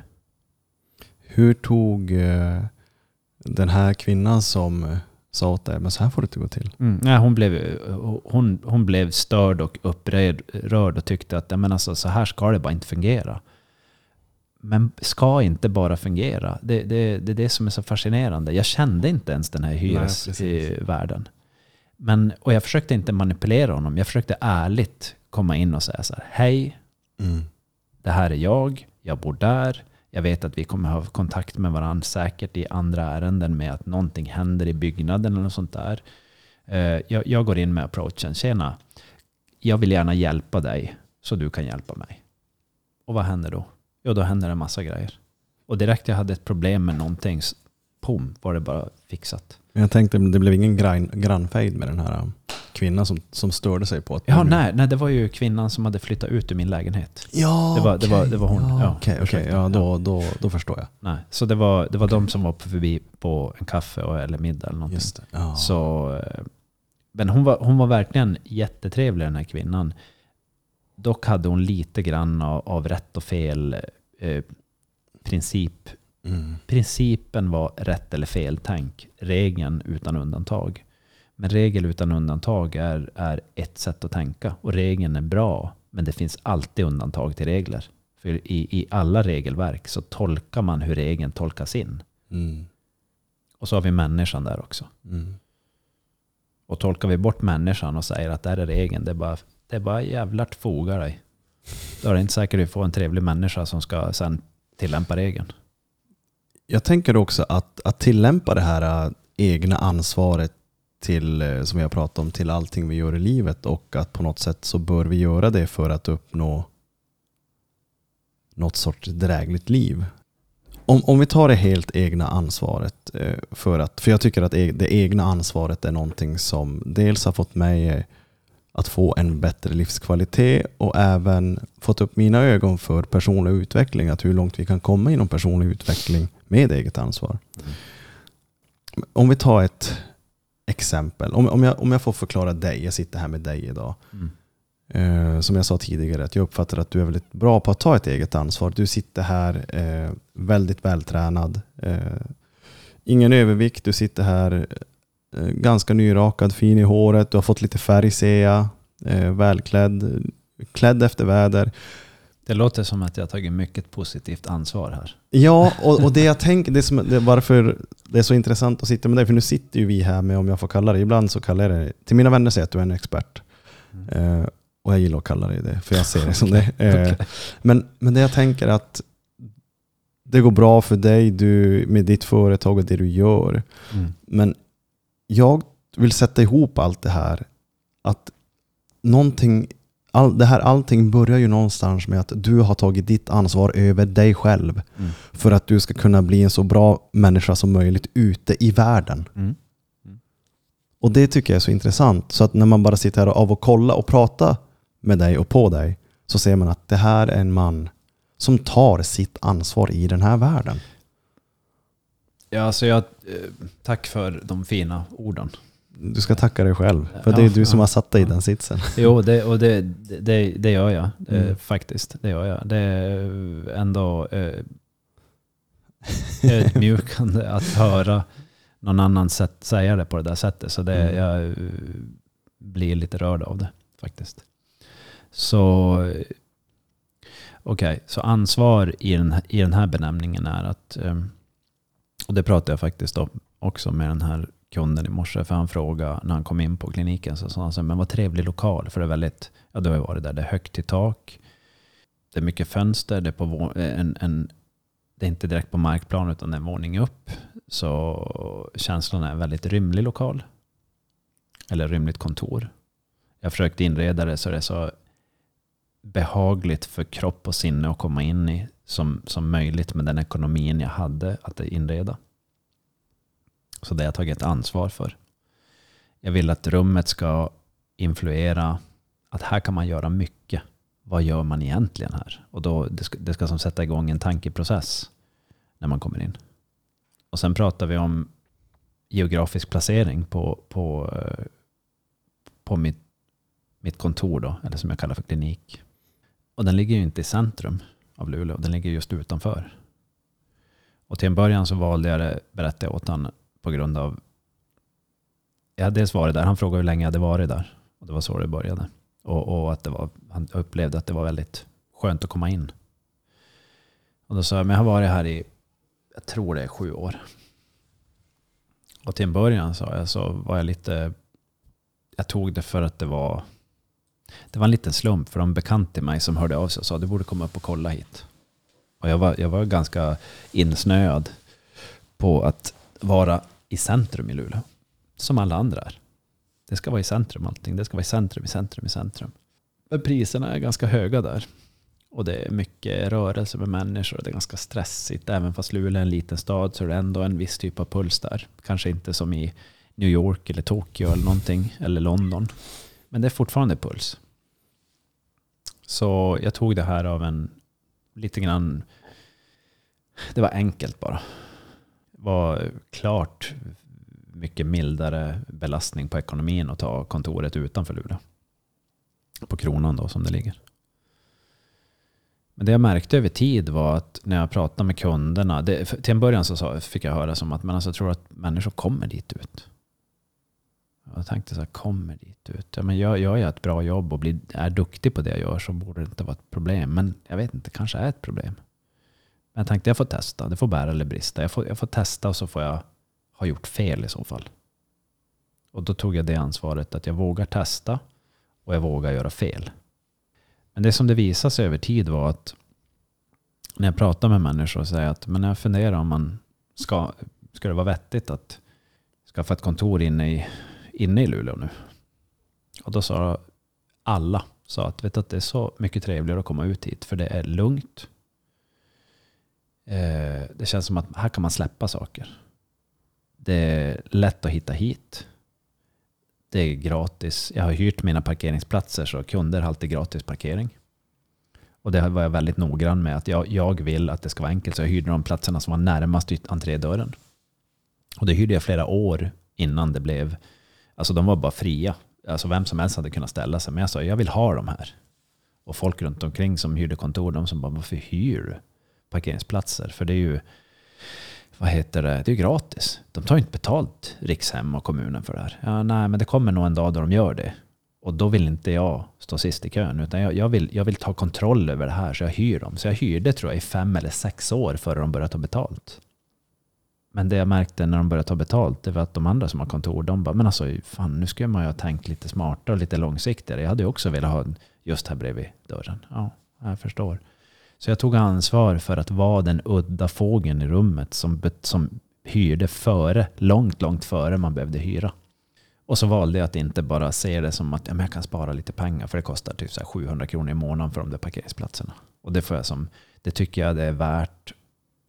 Hur tog eh, den här kvinnan som eh, sa åt dig, men så här får det inte gå till? Mm. Nej, hon, blev, hon, hon blev störd och upprörd och tyckte att men alltså, så här ska det bara inte fungera. Men ska inte bara fungera. Det, det, det är det som är så fascinerande. Jag kände inte ens den här hyresvärden. Men, och jag försökte inte manipulera honom. Jag försökte ärligt komma in och säga så här. Hej, Mm. det här är jag. Jag bor där. Jag vet att vi kommer ha kontakt med varandra säkert i andra ärenden med att någonting händer i byggnaden eller något sånt där. Eh, Jag, jag går in med approachen. Tjena, jag vill gärna hjälpa dig så du kan hjälpa mig. Och vad händer då? Jo, då händer en massa grejer. Och direkt jag hade ett problem med någonting, pom, var det bara fixat. Jag tänkte, det blev ingen gran, grannfejd med den här um, kvinnan som, som störde sig på att... Ja, nej, nej, det var ju kvinnan som hade flyttat ut ur min lägenhet. Ja, Det var- det var- det var hon. Ja, Ja, okej. ursäkta. ja, då, då, då förstår jag. Nej, så det var, det var de som var på förbi på en kaffe eller middag eller någonting. Just. Ja. Så, men hon var, hon var verkligen jättetrevlig den här kvinnan. Dock hade hon lite grann av, av rätt och fel eh, princip. Mm. Principen var rätt eller fel tänk. Regeln utan undantag. Men regel utan undantag är, är ett sätt att tänka. Och regeln är bra. Men det finns alltid undantag till regler. För i, i alla regelverk så tolkar man hur regeln tolkas in. Mm. Och så har vi människan där också. Mm. Och tolkar vi bort människan och säger att det här är regeln, det är bara, det är bara jävlar foga dig. Då är det inte säkert att du får en trevlig människa som ska sen tillämpa regeln. Jag tänker också att, att tillämpa det här äh, egna ansvaret till, äh, som vi har pratat om, till allting vi gör i livet och att på något sätt så bör vi göra det för att uppnå något sorts drägligt liv. Om, om vi tar det helt egna ansvaret äh, för att, för jag tycker att det egna ansvaret är någonting som dels har fått mig att få en bättre livskvalitet och även fått upp mina ögon för personlig utveckling, att hur långt vi kan komma inom personlig utveckling med eget ansvar. Om vi tar ett exempel, om, om, jag, om jag får förklara dig, jag sitter här med dig idag. Mm. Eh, som jag sa tidigare, att jag uppfattar att du är väldigt bra på att ta ett eget ansvar. Du sitter här eh, väldigt vältränad. Eh, ingen övervikt, du sitter här eh, ganska nyrakad, fin i håret. Du har fått lite färg ser jag. Eh, välklädd, klädd efter väder. Det låter som att jag har tagit mycket positivt ansvar här. Ja, och, och det jag tänker, det som, det, varför det är så intressant att sitta med dig, för nu sitter ju vi här med, om jag får kalla det, ibland så kallar jag det, till mina vänner säger jag att du är en expert. Eh, och jag gillar att kalla dig det, för jag ser det som det. Eh, men, men det jag tänker att det går bra för dig du, med ditt företag och det du gör. Mm. Men jag vill sätta ihop allt det här. Att någonting, all, det här, allting börjar ju någonstans med att du har tagit ditt ansvar över dig själv. Mm. För att du ska kunna bli en så bra människa som möjligt ute i världen. Mm. Och det tycker jag är så intressant. Så att när man bara sitter här och av och kolla och prata med dig och på dig så ser man att det här är en man som tar sitt ansvar i den här världen. Ja, alltså jag, eh, tack för de fina orden. Du ska tacka dig själv. För det är Ja, du som ja, har satt dig i den sitsen. Jo, det, och det, det, det gör jag eh, Mm. faktiskt. Det gör jag. Det är ändå eh, ödmjukande att höra någon annan sätt, säga det på det där sättet. Så det, Mm. jag eh, blir lite rörd av det faktiskt. Så eh, okej, så ansvar i den, i den här benämningen är att, eh, och det pratade jag faktiskt om också med den här kunden i morse, för han frågade när han kom in på kliniken, så sa han så här, men vad trevlig lokal, för det är väldigt, ja du har ju varit där, det är högt i tak, det är mycket fönster, det är, på eh, en, en, det är inte direkt på markplan utan det är en våning upp, så känslan är en väldigt rymlig lokal, eller rymligt kontor. Jag försökte inreda det så det är så behagligt för kropp och sinne att komma in i som, som möjligt med den ekonomin jag hade att inreda. Så det har jag tagit ansvar för. Jag vill att rummet ska influera att här kan man göra mycket. Vad gör man egentligen här? Och då, det ska, det ska som sätta igång en tankeprocess när man kommer in. Och sen pratar vi om geografisk placering på, på, på mitt, mitt kontor, då, eller som jag kallar för klinik. Och den ligger ju inte i centrum av Luleå, den ligger just utanför. Och till en början så valde jag det, berättade jag åt honom, på grund av... Jag hade dels varit där, han frågade hur länge jag hade varit där. Och det var så det började. Och, och att det var, han upplevde att det var väldigt skönt att komma in. Och då sa jag, men jag har varit här i, jag tror det är sju år. Och till en början sa jag, så var jag lite, jag tog det för att det var, det var en liten slump för de bekant till mig som hörde av sig och sa, du borde komma upp och kolla hit. Och jag var, jag var ganska insnöad på att vara i centrum i Luleå. Som alla andra är. Det ska vara i centrum allting. Det ska vara i centrum, i centrum, i centrum. Men priserna är ganska höga där. Och det är mycket rörelse med människor och det är ganska stressigt. Även fast Luleå är en liten stad så är det ändå en viss typ av puls där. Kanske inte som i New York eller Tokyo eller någonting. Eller London. Men det är fortfarande puls. Så jag tog det här av en lite grann... Det var enkelt bara. Det var klart mycket mildare belastning på ekonomin att ta kontoret utanför Luleå. På kronan då som det ligger. Men det jag märkte över tid var att när jag pratade med kunderna, det, till en början så fick jag höra som att men alltså, jag tror att människor kommer dit ut. Jag tänkte så här, kommer dit ut? Ja, men jag, jag gör ett bra jobb och blir, är duktig på det jag gör så borde det inte vara ett problem. Men jag vet inte, kanske är ett problem. Men jag tänkte jag får testa, det får bära eller brista. Jag får, jag får testa och så får jag ha gjort fel i så fall. Och då tog jag det ansvaret att jag vågar testa och jag vågar göra fel. Men det som det visade sig över tid var att när jag pratar med människor och säger att men jag funderar om man ska, ska det vara vettigt att skaffa ett kontor inne i, inne i Luleå nu. Och då sa alla sa att, vet att det är så mycket trevligare att komma ut hit för det är lugnt. Eh, det känns som att här kan man släppa saker. Det är lätt att hitta hit. Det är gratis. Jag har hyrt mina parkeringsplatser så kunder har alltid gratis parkering. Och det var jag väldigt noggrann med. att jag, jag vill att det ska vara enkelt. Så jag hyrde de platserna som var närmast entrédörren. Och det hyrde jag flera år innan det blev... Alltså de var bara fria. Alltså vem som helst hade kunnat ställa sig. Men jag sa jag vill ha de här. Och folk runt omkring som hyrde kontor, de som bara varför hyr du parkeringsplatser? För det är ju vad heter det, det är ju gratis. De tar inte betalt, Rikshem och kommunen för det här. Ja, nej, men det kommer nog en dag då de gör det. Och då vill inte jag stå sist i kön, utan jag, jag, vill, jag vill ta kontroll över det här, så jag hyr dem. Så jag hyrde tror jag i fem eller sex år före de började ta betalt. Men det jag märkte när de började ta betalt, det var att de andra som har kontor, de bara, men alltså fan, nu skulle man ju ha tänkt lite smartare och lite långsiktigare. Jag hade ju också velat ha just här bredvid dörren. Ja, jag förstår. Så jag tog ansvar för att vara den udda fågeln i rummet som, som hyrde före, långt, långt före man behövde hyra. Och så valde jag att inte bara se det som att ja, jag kan spara lite pengar för det kostar typ så 700 kronor i månaden för de där parkeringsplatserna. Och det, får jag som, det tycker jag det är värt.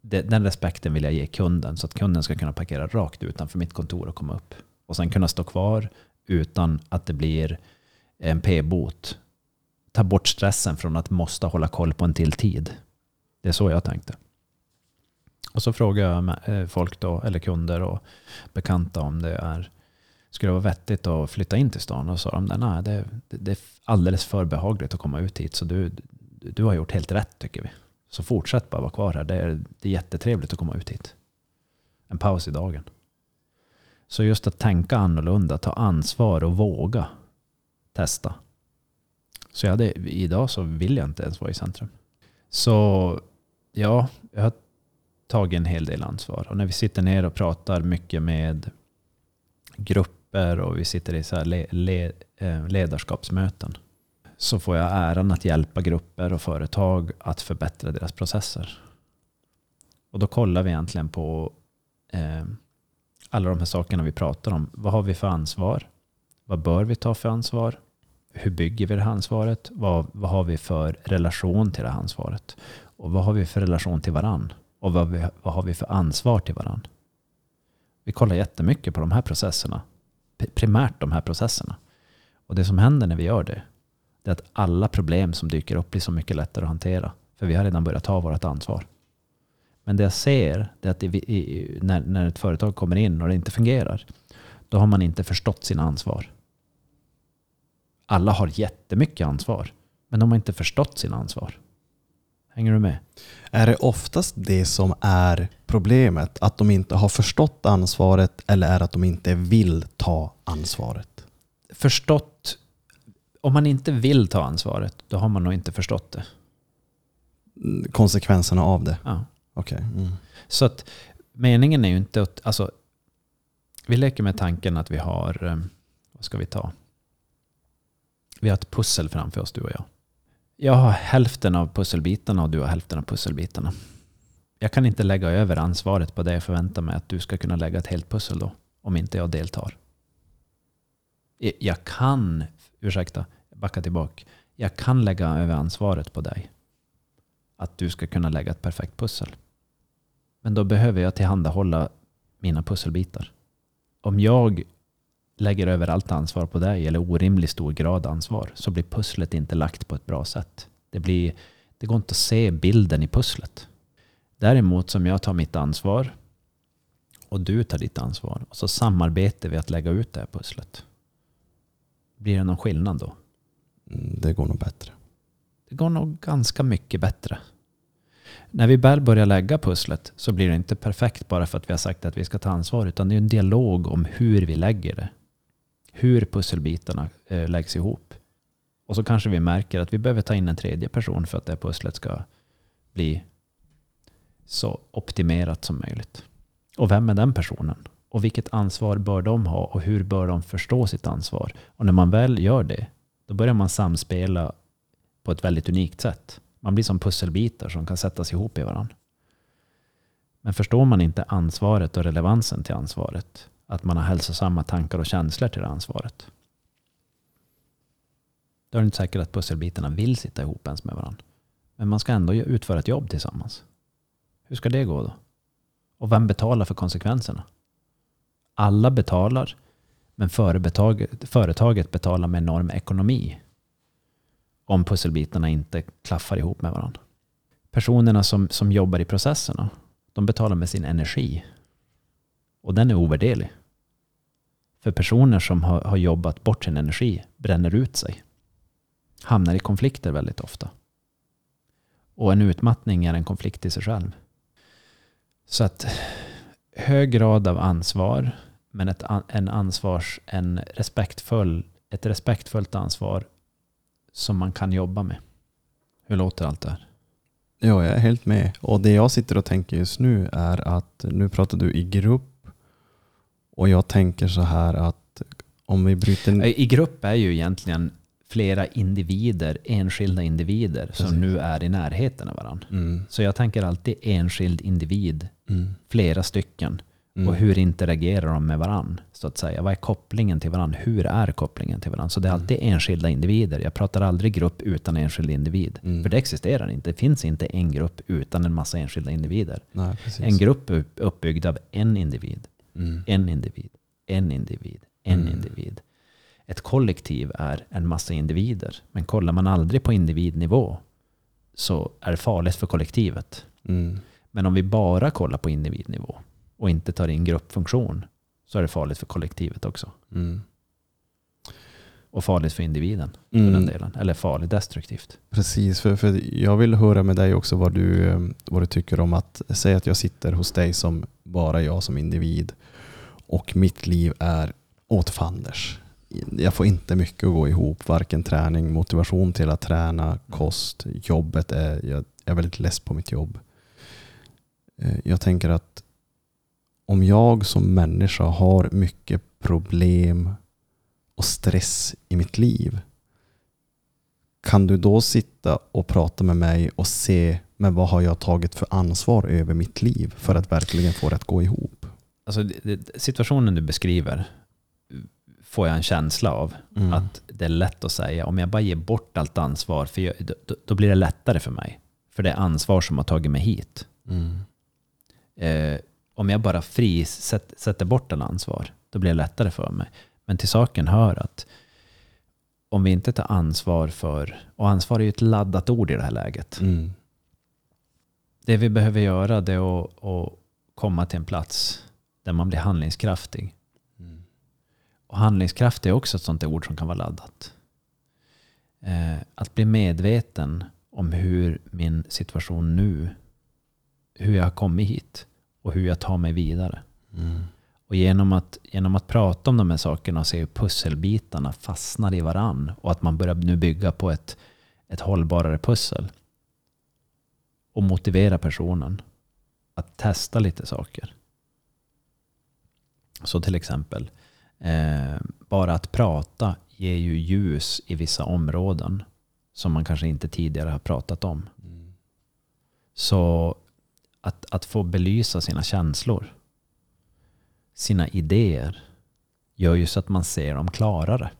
Det, den respekten vill jag ge kunden så att kunden ska kunna parkera rakt utanför mitt kontor och komma upp. Och sen kunna stå kvar utan att det blir en p-bot ta bort stressen från att måste hålla koll på en till tid. Det är så jag tänkte. Och så frågar jag eh, folk då, eller kunder och bekanta om det är skulle det vara vettigt att flytta in till stan? Och sa de nej, det, det är alldeles för behagligt att komma ut hit. Så du, du har gjort helt rätt tycker vi. Så fortsätt bara vara kvar här. Det är, det är jättetrevligt att komma ut hit. En paus i dagen. Så just att tänka annorlunda, ta ansvar och våga testa. Så jag hade, idag så vill jag inte ens vara i centrum. Så ja, jag har tagit en hel del ansvar. Och när vi sitter ner och pratar mycket med grupper och vi sitter i så här le, le, eh, ledarskapsmöten så får jag äran att hjälpa grupper och företag att förbättra deras processer. Och då kollar vi egentligen på eh, alla de här sakerna vi pratar om. Vad har vi för ansvar? Vad bör vi ta för ansvar? Hur bygger vi det här ansvaret? Vad, vad har vi för relation till det här ansvaret? Och vad har vi för relation till varann? Och vad, vi, vad har vi för ansvar till varann? Vi kollar jättemycket på de här processerna. Primärt de här processerna. Och det som händer när vi gör det, det är att alla problem som dyker upp blir så mycket lättare att hantera. För vi har redan börjat ta vårt ansvar. Men det jag ser, det är att i, när, när ett företag kommer in och det inte fungerar, då har man inte förstått sina ansvar. Alla har jättemycket ansvar, men de har inte förstått sina ansvar. Hänger du med? Är det oftast det som är problemet? Att de inte har förstått ansvaret eller är att de inte vill ta ansvaret? Förstått. Om man inte vill ta ansvaret, då har man nog inte förstått det. Konsekvenserna av det? Ja. Okej. Okay. Mm. Så att meningen är ju inte att, alltså, vi leker med tanken att vi har, eh, vad ska vi ta? Vi har ett pussel framför oss du och jag. Jag har hälften av pusselbitarna och du har hälften av pusselbitarna. Jag kan inte lägga över ansvaret på dig och förvänta mig att du ska kunna lägga ett helt pussel då, om inte jag deltar. Jag kan, ursäkta, backa tillbaka. Jag kan lägga över ansvaret på dig. Att du ska kunna lägga ett perfekt pussel. Men då behöver jag tillhandahålla mina pusselbitar. Om jag lägger över allt ansvar på dig, eller orimligt stor grad ansvar, så blir pusslet inte lagt på ett bra sätt. Det, blir, det går inte att se bilden i pusslet. Däremot som jag tar mitt ansvar och du tar ditt ansvar och så samarbetar vi att lägga ut det här pusslet. Blir det någon skillnad då? Mm, det går nog bättre. Det går nog ganska mycket bättre. När vi väl börjar lägga pusslet så blir det inte perfekt bara för att vi har sagt att vi ska ta ansvar, utan det är en dialog om hur vi lägger det hur pusselbitarna eh, läggs ihop. Och så kanske vi märker att vi behöver ta in en tredje person för att det här pusslet ska bli så optimerat som möjligt. Och vem är den personen? Och vilket ansvar bör de ha och hur bör de förstå sitt ansvar? Och när man väl gör det, då börjar man samspela på ett väldigt unikt sätt. Man blir som pusselbitar som kan sättas ihop i varandra. Men förstår man inte ansvaret och relevansen till ansvaret, att man har hälsosamma tankar och känslor till det ansvaret. Då är det inte säkert att pusselbitarna vill sitta ihop ens med varandra. Men man ska ändå utföra ett jobb tillsammans. Hur ska det gå då? Och vem betalar för konsekvenserna? Alla betalar, men företaget betalar med enorm ekonomi om pusselbitarna inte klaffar ihop med varandra. Personerna som, som jobbar i processerna, de betalar med sin energi. Och den är ovärderlig. För personer som har, har jobbat bort sin energi bränner ut sig. Hamnar i konflikter väldigt ofta. Och en utmattning är en konflikt i sig själv. Så att hög grad av ansvar, men ett, en ansvars, en respektfull, ett respektfullt ansvar som man kan jobba med. Hur låter allt det här? Ja, jag är helt med. Och det jag sitter och tänker just nu är att nu pratar du i grupp och jag tänker så här att om vi bryter... I grupp är ju egentligen flera individer, enskilda individer Precis. som nu är i närheten av varandra. Mm. Så jag tänker alltid enskild individ, mm. flera stycken. Mm. Och hur interagerar de med varandra? Så att säga. Vad är kopplingen till varandra? Hur är kopplingen till varandra? Så det är mm. alltid enskilda individer. Jag pratar aldrig grupp utan enskild individ. Mm. För det existerar inte. Det finns inte en grupp utan en massa enskilda individer. Nej, en grupp är uppbyggd av en individ. Mm. En individ, en individ, en mm. individ. Ett kollektiv är en massa individer. Men kollar man aldrig på individnivå så är det farligt för kollektivet. Mm. Men om vi bara kollar på individnivå och inte tar in gruppfunktion så är det farligt för kollektivet också. Mm. Och farligt för individen. För den mm. delen. Eller farligt destruktivt. Precis, för, för jag vill höra med dig också vad du, eh, vad du tycker om att säga att jag sitter hos dig som bara jag som individ och mitt liv är åt fanders. Jag får inte mycket att gå ihop, varken träning, motivation till att träna, kost, jobbet. Är, jag är väldigt less på mitt jobb. Eh, jag tänker att om jag som människa har mycket problem och stress i mitt liv, kan du då sitta och prata med mig och se men vad har jag tagit för ansvar över mitt liv för att verkligen få det att gå ihop? Alltså, situationen du beskriver får jag en känsla av. Mm. Att det är lätt att säga, om jag bara ger bort allt ansvar, för jag, då, då blir det lättare för mig. För det är ansvar som har tagit mig hit. Mm. Eh, om jag bara fri sätt, sätter bort all ansvar, då blir det lättare för mig. Men till saken hör att om vi inte tar ansvar för, och ansvar är ju ett laddat ord i det här läget. Mm. Det vi behöver göra det är att, att komma till en plats där man blir handlingskraftig. Mm. Och handlingskraft är också ett sånt ord som kan vara laddat. Eh, att bli medveten om hur min situation nu, hur jag har kommit hit och hur jag tar mig vidare. Mm. Och genom att, genom att prata om de här sakerna och se hur pusselbitarna fastnar i varann och att man börjar nu bygga på ett, ett hållbarare pussel. Och motivera personen att testa lite saker. Så till exempel, eh, bara att prata ger ju ljus i vissa områden som man kanske inte tidigare har pratat om. Mm. Så att, att få belysa sina känslor, sina idéer, gör ju så att man ser dem klarare.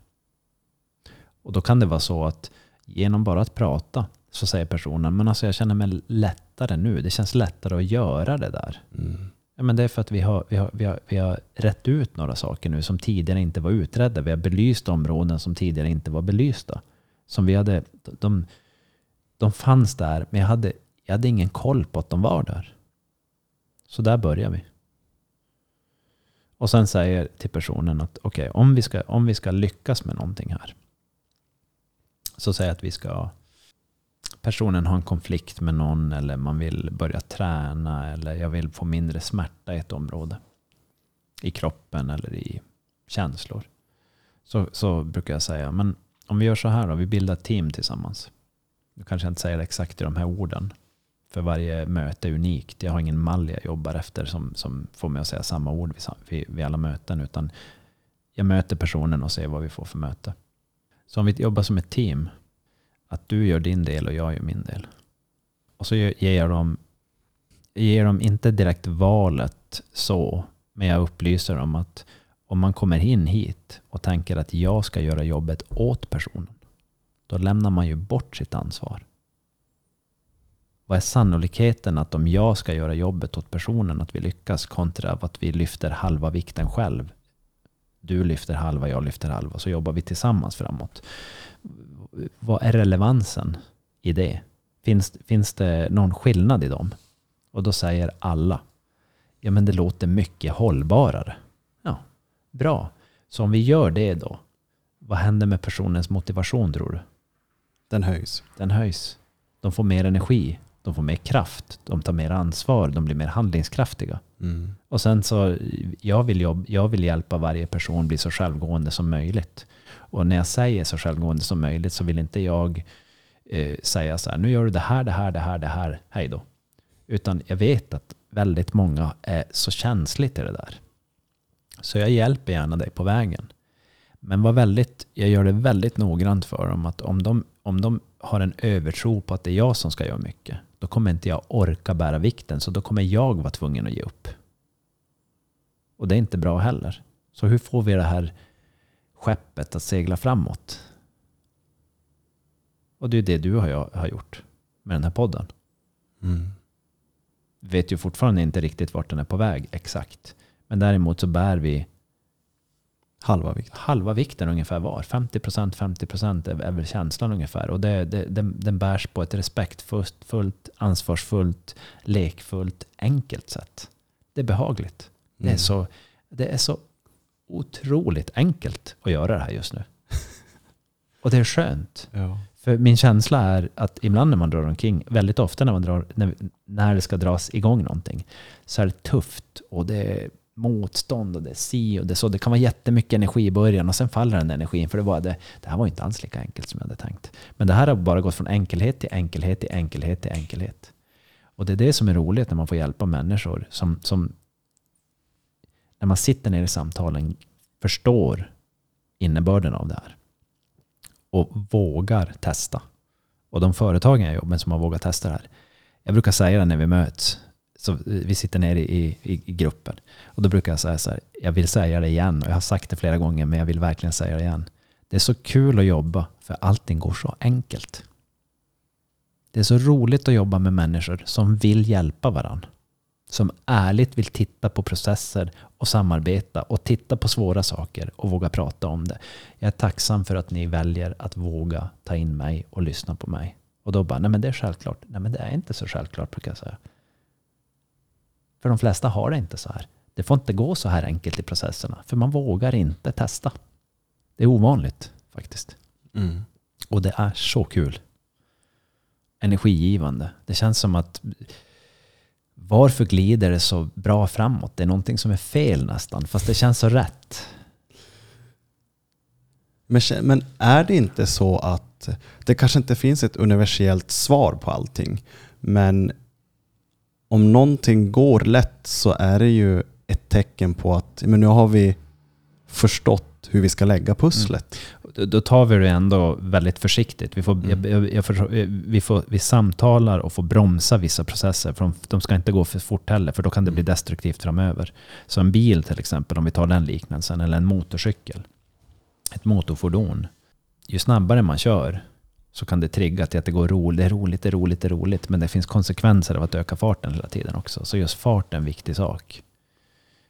Och då kan det vara så att genom bara att prata så säger personen, men alltså jag känner mig lättare nu. Det känns lättare att göra det där. Mm. Ja, men det är för att vi har, vi, har, vi, har, vi har rätt ut några saker nu som tidigare inte var utredda. Vi har belyst områden som tidigare inte var belysta. Som vi hade, de, de fanns där, men jag hade, jag hade ingen koll på att de var där. Så där börjar vi. Och sen säger till personen att okej, om, vi ska, om vi ska lyckas med någonting här. Så säger jag att vi ska personen har en konflikt med någon eller man vill börja träna eller jag vill få mindre smärta i ett område. I kroppen eller i känslor. Så, så brukar jag säga, men om vi gör så här då, vi bildar ett team tillsammans. Nu kanske jag inte säger det exakt i de här orden. För varje möte är unikt. Jag har ingen mall jag jobbar efter som, som får mig att säga samma ord vid, vid, vid alla möten. Utan jag möter personen och ser vad vi får för möte. Så om vi jobbar som ett team att du gör din del och jag gör min del. Och så ger jag dem, ger dem inte direkt valet så, men jag upplyser dem att om man kommer in hit och tänker att jag ska göra jobbet åt personen, då lämnar man ju bort sitt ansvar. Vad är sannolikheten att om jag ska göra jobbet åt personen, att vi lyckas kontra att vi lyfter halva vikten själv? Du lyfter halva, jag lyfter halva, så jobbar vi tillsammans framåt vad är relevansen i det? Finns, finns det någon skillnad i dem? Och då säger alla, ja men det låter mycket hållbarare. Ja, bra. Så om vi gör det då, vad händer med personens motivation tror du? Den höjs. Den höjs. De får mer energi, de får mer kraft, de tar mer ansvar, de blir mer handlingskraftiga. Mm. Och sen så, jag vill, jobb, jag vill hjälpa varje person bli så självgående som möjligt. Och när jag säger så självgående som möjligt så vill inte jag eh, säga så här, nu gör du det här, det här, det här, det här, hej då. Utan jag vet att väldigt många är så känsligt i det där. Så jag hjälper gärna dig på vägen. Men var väldigt, jag gör det väldigt noggrant för dem att om de, om de har en övertro på att det är jag som ska göra mycket, då kommer inte jag orka bära vikten, så då kommer jag vara tvungen att ge upp. Och det är inte bra heller. Så hur får vi det här skeppet att segla framåt? Och det är det du har, har gjort med den här podden. Mm. vet ju fortfarande inte riktigt vart den är på väg exakt. Men däremot så bär vi Halva vikt. halva vikten ungefär var. 50% 50% är, är väl känslan ungefär. Och det, det, den, den bärs på ett respektfullt, fullt, ansvarsfullt, lekfullt, enkelt sätt. Det är behagligt. Det, är Mm. så, det är så otroligt enkelt att göra det här just nu. Och det är skönt. Ja. För min känsla är att ibland när man drar omkring, väldigt ofta när, man drar, när, när det ska dras igång någonting, så är det tufft och det är motstånd och det är si och det är så. Det kan vara jättemycket energi i början och sen faller den energin för det var det, det här var inte alls lika enkelt som jag hade tänkt. Men det här har bara gått från enkelhet till enkelhet till enkelhet till enkelhet. Och det är det som är roligt när man får hjälpa människor som, som när man sitter ner i samtalen förstår innebörden av det här och vågar testa. Och de företagen jag jobbar med som har vågat testa det här. Jag brukar säga det när vi möts så vi sitter nere i, i, i, gruppen. Och då brukar jag säga så här, jag vill säga det igen. Och jag har sagt det flera gånger, men jag vill verkligen säga det igen. Det är så kul att jobba, för allting går så enkelt. Det är så roligt att jobba med människor som vill hjälpa varandra. Som ärligt vill titta på processer och samarbeta och titta på svåra saker och våga prata om det. Jag är tacksam för att ni väljer att våga ta in mig och lyssna på mig. Och då bara, nej men det är självklart. Nej men det är inte så självklart brukar jag säga. För de flesta har det inte så här. Det får inte gå så här enkelt i processerna. För man vågar inte testa. Det är ovanligt faktiskt. Mm. Och det är så kul. Energigivande. Det känns som att varför glider det så bra framåt? Det är någonting som är fel nästan, fast det känns så rätt. Men, men är det inte så att det kanske inte finns ett universellt svar på allting, men om någonting går lätt så är det ju ett tecken på att men nu har vi förstått hur vi ska lägga pusslet. Mm. Då tar vi det ändå väldigt försiktigt. Vi, får, mm. jag, jag, jag, vi, får, vi samtalar och får bromsa vissa processer. För de, de, ska inte gå för fort heller, för då kan det bli mm. destruktivt framöver. Så en bil till exempel, om vi tar den liknelsen, eller en motorcykel. Ett motorfordon. Ju snabbare man kör, så kan det trigga till att det går roligt, det är roligt, det är roligt, det är roligt. Men det finns konsekvenser av att öka farten hela tiden också. Så just fart är en viktig sak.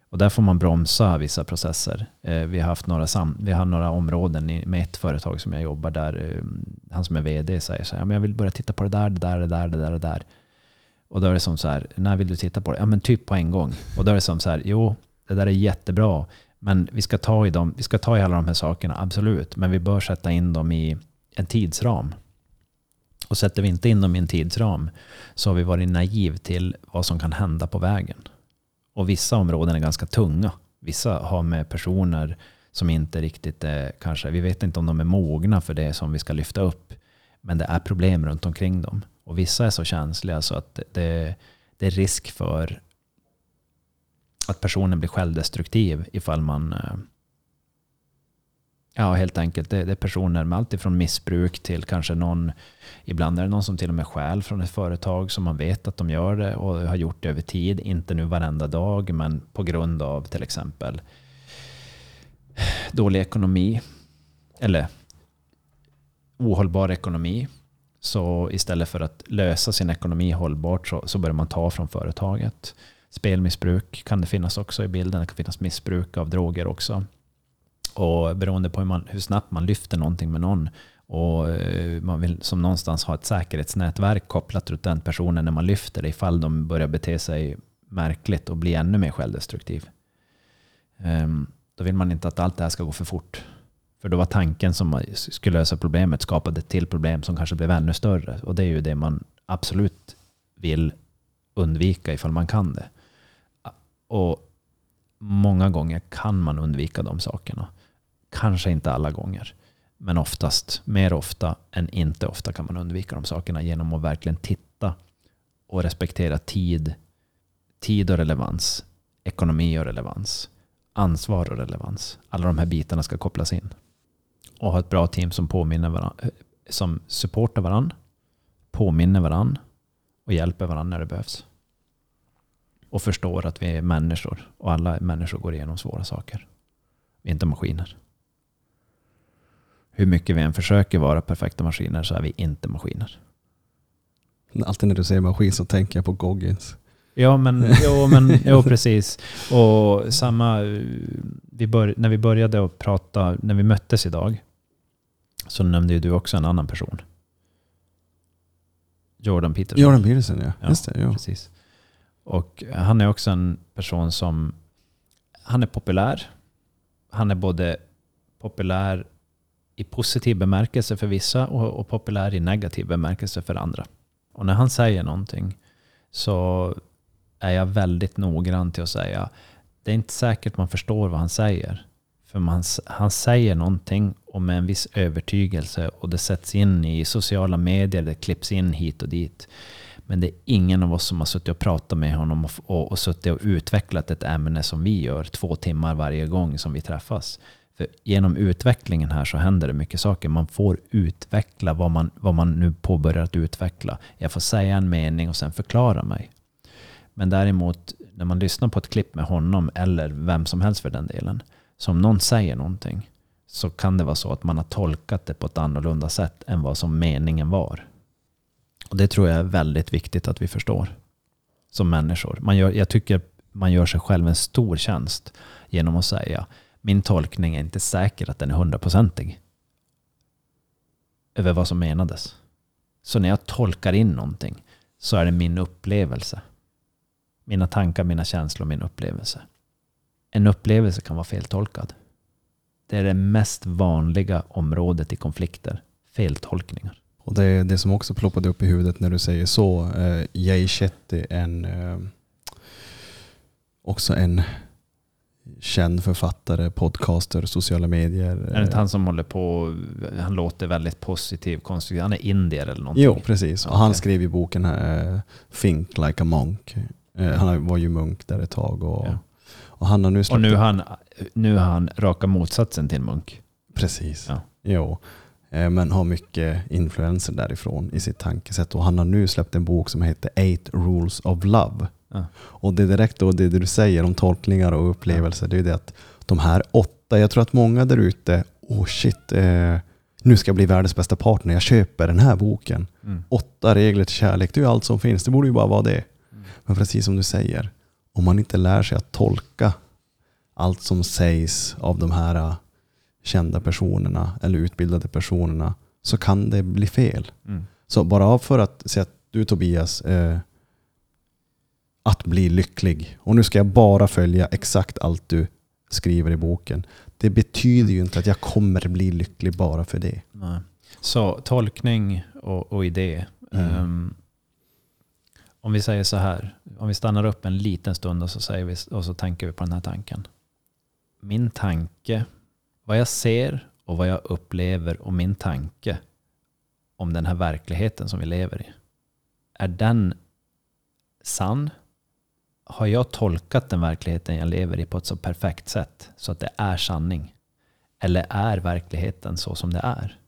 Och där får man bromsa vissa processer. Eh, vi, har haft några sam vi har några områden med ett företag som jag jobbar där. Eh, han som är vd säger så här, men jag vill börja titta på det där, det där, det där, det där, det där. Och då är det som så här, när vill du titta på det? Ja men typ på en gång. Och då är det som så här, jo, det där är jättebra. Men vi ska ta i, dem, vi ska ta i alla de här sakerna, absolut. Men vi bör sätta in dem i en tidsram. Och sätter vi inte in dem i en tidsram så har vi varit naiv till vad som kan hända på vägen. Och vissa områden är ganska tunga. Vissa har med personer som inte riktigt är, kanske, vi vet inte om de är mogna för det som vi ska lyfta upp. Men det är problem runt omkring dem. Och vissa är så känsliga så att det, det är risk för att personen blir självdestruktiv ifall man eh, Ja, helt enkelt. Det, det, är personer med allt ifrån missbruk till kanske någon, ibland är det någon som till och med stjäl från ett företag som man vet att de gör det och har gjort det över tid. Inte nu varenda dag, men på grund av till exempel dålig ekonomi eller ohållbar ekonomi. Så istället för att lösa sin ekonomi hållbart så, så börjar man ta från företaget. Spelmissbruk kan det finnas också i bilden. Det kan finnas missbruk av droger också. Och beroende på hur, man, hur snabbt man lyfter någonting med någon och eh, man vill som någonstans ha ett säkerhetsnätverk kopplat runt den personen när man lyfter det ifall de börjar bete sig märkligt och bli ännu mer självdestruktiv. Ehm, då vill man inte att allt det här ska gå för fort. För då var tanken som skulle lösa problemet skapade ett till problem som kanske blev ännu större. Och det är ju det man absolut vill undvika ifall man kan det. Och många gånger kan man undvika de sakerna. Kanske inte alla gånger. Men oftast, mer ofta än inte ofta kan man undvika de sakerna genom att verkligen titta och respektera tid, tid och relevans, ekonomi och relevans, ansvar och relevans. Alla de här bitarna ska kopplas in. Och ha ett bra team som påminner varandra, som supportar varandra, påminner varandra och hjälper varandra när det behövs. Och förstår att vi är människor och alla människor går igenom svåra saker. Vi är inte maskiner hur mycket vi än försöker vara perfekta maskiner så är vi inte maskiner. Alltid när du säger maskin så tänker jag på Goggins. Ja, men, jo, men jo, precis. Och samma, vi bör, när vi började att prata, när vi möttes idag, så nämnde ju du också en annan person. Jordan Peterson. Jordan Peterson, ja. ja det, ja. Precis. Och han är också en person som, han är populär. Han är både populär i positiv bemärkelse för vissa och, och populär i negativ bemärkelse för andra. Och när han säger någonting så är jag väldigt noggrann till att säga det är inte säkert man förstår vad han säger. För man, han säger någonting och med en viss övertygelse och det sätts in i sociala medier, det klipps in hit och dit. Men det är ingen av oss som har suttit och pratat med honom och, och, och suttit och utvecklat ett ämne som vi gör två timmar varje gång som vi träffas. För genom utvecklingen här så händer det mycket saker. Man får utveckla vad man, vad man nu påbörjar att utveckla. Jag får säga en mening och sen förklara mig. Men däremot när man lyssnar på ett klipp med honom eller vem som helst för den delen. Så om någon säger någonting så kan det vara så att man har tolkat det på ett annorlunda sätt än vad som meningen var. Och det tror jag är väldigt viktigt att vi förstår som människor. Man gör, jag tycker man gör sig själv en stor tjänst genom att säga min tolkning är inte säker att den är hundraprocentig över vad som menades. Så när jag tolkar in någonting så är det min upplevelse. Mina tankar, mina känslor, min upplevelse. En upplevelse kan vara feltolkad. Det är det mest vanliga området i konflikter. Feltolkningar. Och det är det som också ploppade upp i huvudet när du säger så. Eh, Jay Shetty, en, eh, också en känd författare, podcaster, sociala medier. Är det inte han som håller på, han låter väldigt positiv, konstruktiv, han är indier eller någonting? Jo, precis. Och Okej. han skrev i boken här, Think like a monk. Eh, Han var ju munk där ett tag. Och, Ja. och han har nu Och nu har han, nu han raka motsatsen till Munk. Precis. Ja. Jo. Eh, Men har mycket influenser därifrån i sitt tankesätt. Och han har nu släppt en bok som heter Eight Rules of Love. Ja. Och det är direkt då det du säger om tolkningar och upplevelser. Det är det att de här åtta, jag tror att många där ute, oh shit, eh, nu ska jag bli världens bästa partner, jag köper den här boken. Mm. Åtta regler till kärlek, det är ju allt som finns, det borde ju bara vara det. Mm. Men precis som du säger, om man inte lär sig att tolka allt som sägs av de här eh, kända personerna eller utbildade personerna så kan det bli fel. Mm. Så bara för att säga att du Tobias, eh, att bli lycklig. Och nu ska jag bara följa exakt allt du skriver i boken. Det betyder ju inte att jag kommer bli lycklig bara för det. Nej. Så tolkning och, och idé. Mm. Ehm, om vi säger så här, om vi stannar upp en liten stund och så, säger vi, och så tänker vi på den här tanken. Min tanke, vad jag ser och vad jag upplever och min tanke om den här verkligheten som vi lever i. Är den sann? Har jag tolkat den verkligheten jag lever i på ett så perfekt sätt så att det är sanning? Eller är verkligheten så som det är?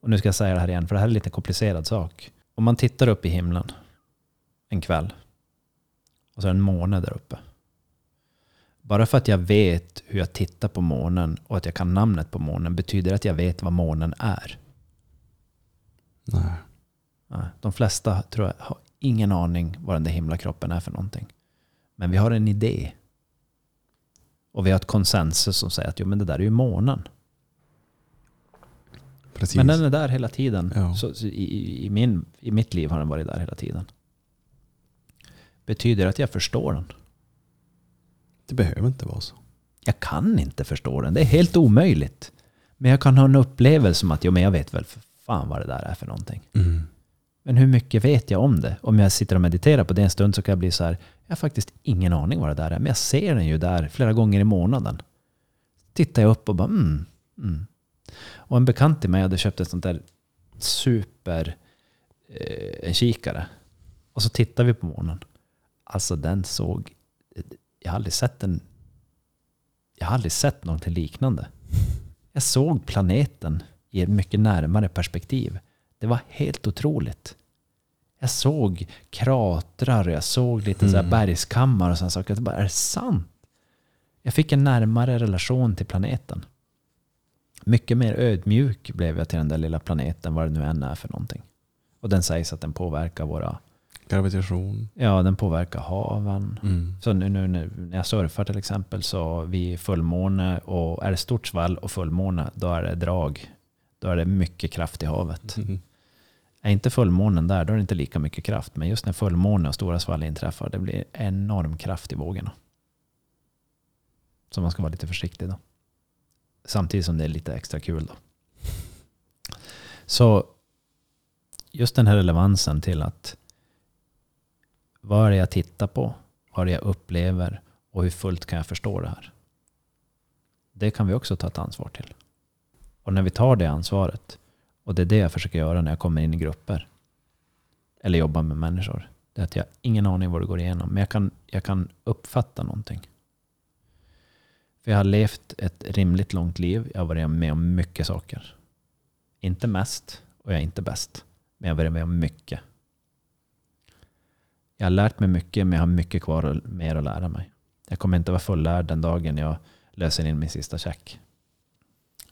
Och nu ska jag säga det här igen, för det här är en lite komplicerad sak. Om man tittar upp i himlen en kväll och så är det en måne där uppe. Bara för att jag vet hur jag tittar på månen och att jag kan namnet på månen betyder det att jag vet vad månen är. Nej. Nej, De flesta tror jag har ingen aning vad den där himlakroppen är för någonting. Men vi har en idé. Och vi har ett konsensus som säger att jo, men det där är ju månen. Precis. Men den är där hela tiden. Ja. Så, så i, i, min, I mitt liv har den varit där hela tiden. Betyder det att jag förstår den? Det behöver inte vara så. Jag kan inte förstå den. Det är helt omöjligt. Men jag kan ha en upplevelse om att jo, men jag vet väl för fan vad det där är för någonting. Mm. Men hur mycket vet jag om det? Om jag sitter och mediterar på det en stund så kan jag bli så här, jag har faktiskt ingen aning vad det där är. Men jag ser den ju där flera gånger i månaden. Tittar jag upp och bara mm, mm. Och en bekant till mig hade köpt ett sånt där super eh, en kikare. Och så tittar vi på månen. Alltså den såg, jag har aldrig sett den, jag har aldrig sett någonting liknande. Jag såg planeten i ett mycket närmare perspektiv. Det var helt otroligt. Jag såg kratrar, jag såg lite så Mm. bergskammar och sådana saker. Det bara, är det sant? Jag fick en närmare relation till planeten. Mycket mer ödmjuk blev jag till den där lilla planeten, vad det nu än är för någonting. Och den sägs att den påverkar våra, Gravitation. ja den påverkar haven. Mm. Så nu, nu när när jag surfar till exempel så vid fullmåne och är det stort svall och fullmåne då är det drag. Då är det mycket kraft i havet. Mm. Är inte fullmånen där då är det inte lika mycket kraft. Men just när fullmåne och stora svall inträffar det blir enorm kraft i vågorna. Så man ska vara lite försiktig då. Samtidigt som det är lite extra kul då. Så just den här relevansen till att vad är det jag tittar på? Vad är det jag upplever? Och hur fullt kan jag förstå det här? Det kan vi också ta ett ansvar till. Och när vi tar det ansvaret, och det är det jag försöker göra när jag kommer in i grupper, eller jobbar med människor, det är att jag har ingen aning vad det går igenom, men jag kan, jag kan uppfatta någonting. För jag har levt ett rimligt långt liv, jag har varit med om mycket saker. Inte mest, och jag är inte bäst, men jag har varit med om mycket. Jag har lärt mig mycket, men jag har mycket kvar och mer att lära mig. Jag kommer inte vara fullärd den dagen jag löser in min sista check.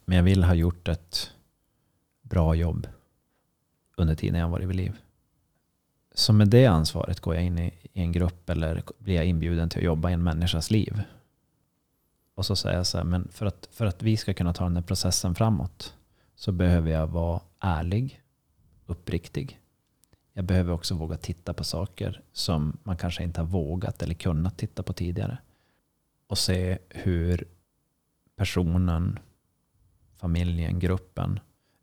Men jag vill ha gjort ett bra jobb under tiden jag varit vid liv. Så med det ansvaret går jag in i, en grupp eller blir jag inbjuden till att jobba i en människas liv. Och så säger jag så här, men för att, för att vi ska kunna ta den här processen framåt så behöver jag vara ärlig, uppriktig. Jag behöver också våga titta på saker som man kanske inte har vågat eller kunnat titta på tidigare. Och se hur personen, familjen, gruppen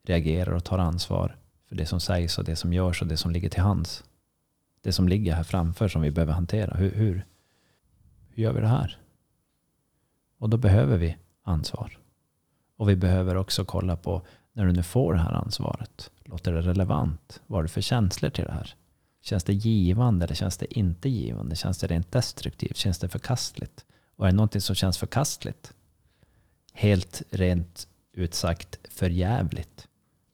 reagerar och tar ansvar för det som sägs och det som görs och det som ligger till hands. Det som ligger här framför som vi behöver hantera. Hur, hur, hur gör vi det här? Och då behöver vi ansvar. Och vi behöver också kolla på när du nu får det här ansvaret. Låter det relevant? Vad har du för känslor till det här? Känns det givande eller känns det inte givande? Känns det rent destruktivt? Känns det förkastligt? Och är det någonting som känns förkastligt? Helt rent ut sagt förjävligt.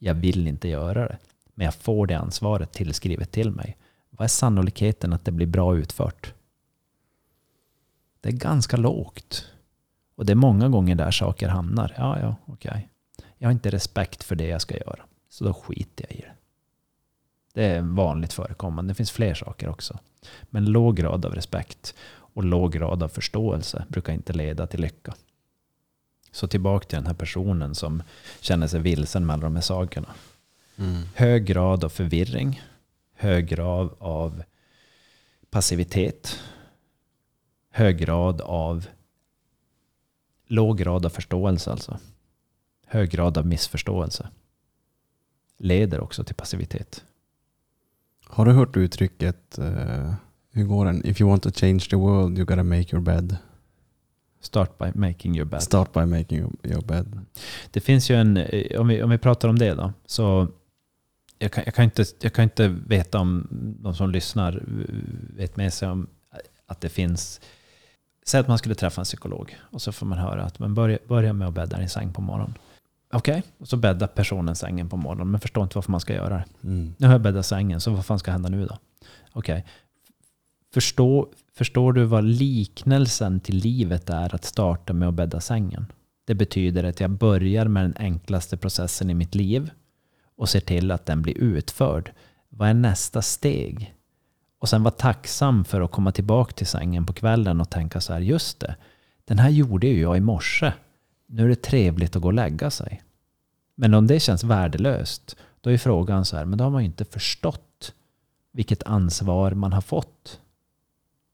Jag vill inte göra det. Men jag får det ansvaret tillskrivet till mig. Vad är sannolikheten att det blir bra utfört? Det är ganska lågt. Och det är många gånger där saker hamnar. Ja, ja, okej. Okay. Jag har inte respekt för det jag ska göra. Så då skiter jag i det. Det är vanligt förekommande. Det finns fler saker också. Men låg grad av respekt och låg grad av förståelse brukar inte leda till lycka. Så tillbaka till den här personen som känner sig vilsen med alla de här sakerna. Mm. Hög grad av förvirring. Hög grad av passivitet. Hög grad av låg grad av förståelse alltså. Hög grad av missförståelse. Leder också till passivitet. Har du hört uttrycket, uh, hur går den? If you want to change the world you gotta make your bed. Start by making your bed. Start by making your bed. Det finns ju en, eh, om vi, om vi pratar om det då, så jag kan, jag, kan inte, jag kan inte veta om de som lyssnar vet med sig om att det finns Säg att man skulle träffa en psykolog och så får man höra att man börja, börja med att bädda din säng på morgonen. Okej, okay. och så bäddar personen sängen på morgonen men förstår inte varför man ska göra det. Mm. Nu har jag bäddat sängen, så vad fan ska hända nu då? Okej. Okay. Förstår, förstår du vad liknelsen till livet är att starta med att bädda sängen? Det betyder att jag börjar med den enklaste processen i mitt liv och ser till att den blir utförd. Vad är nästa steg? Och sen vara tacksam för att komma tillbaka till sängen på kvällen och tänka så här, just det, den här gjorde ju jag i morse. Nu är det trevligt att gå och lägga sig. Men om det känns värdelöst, då är frågan så här, men då har man ju inte förstått vilket ansvar man har fått.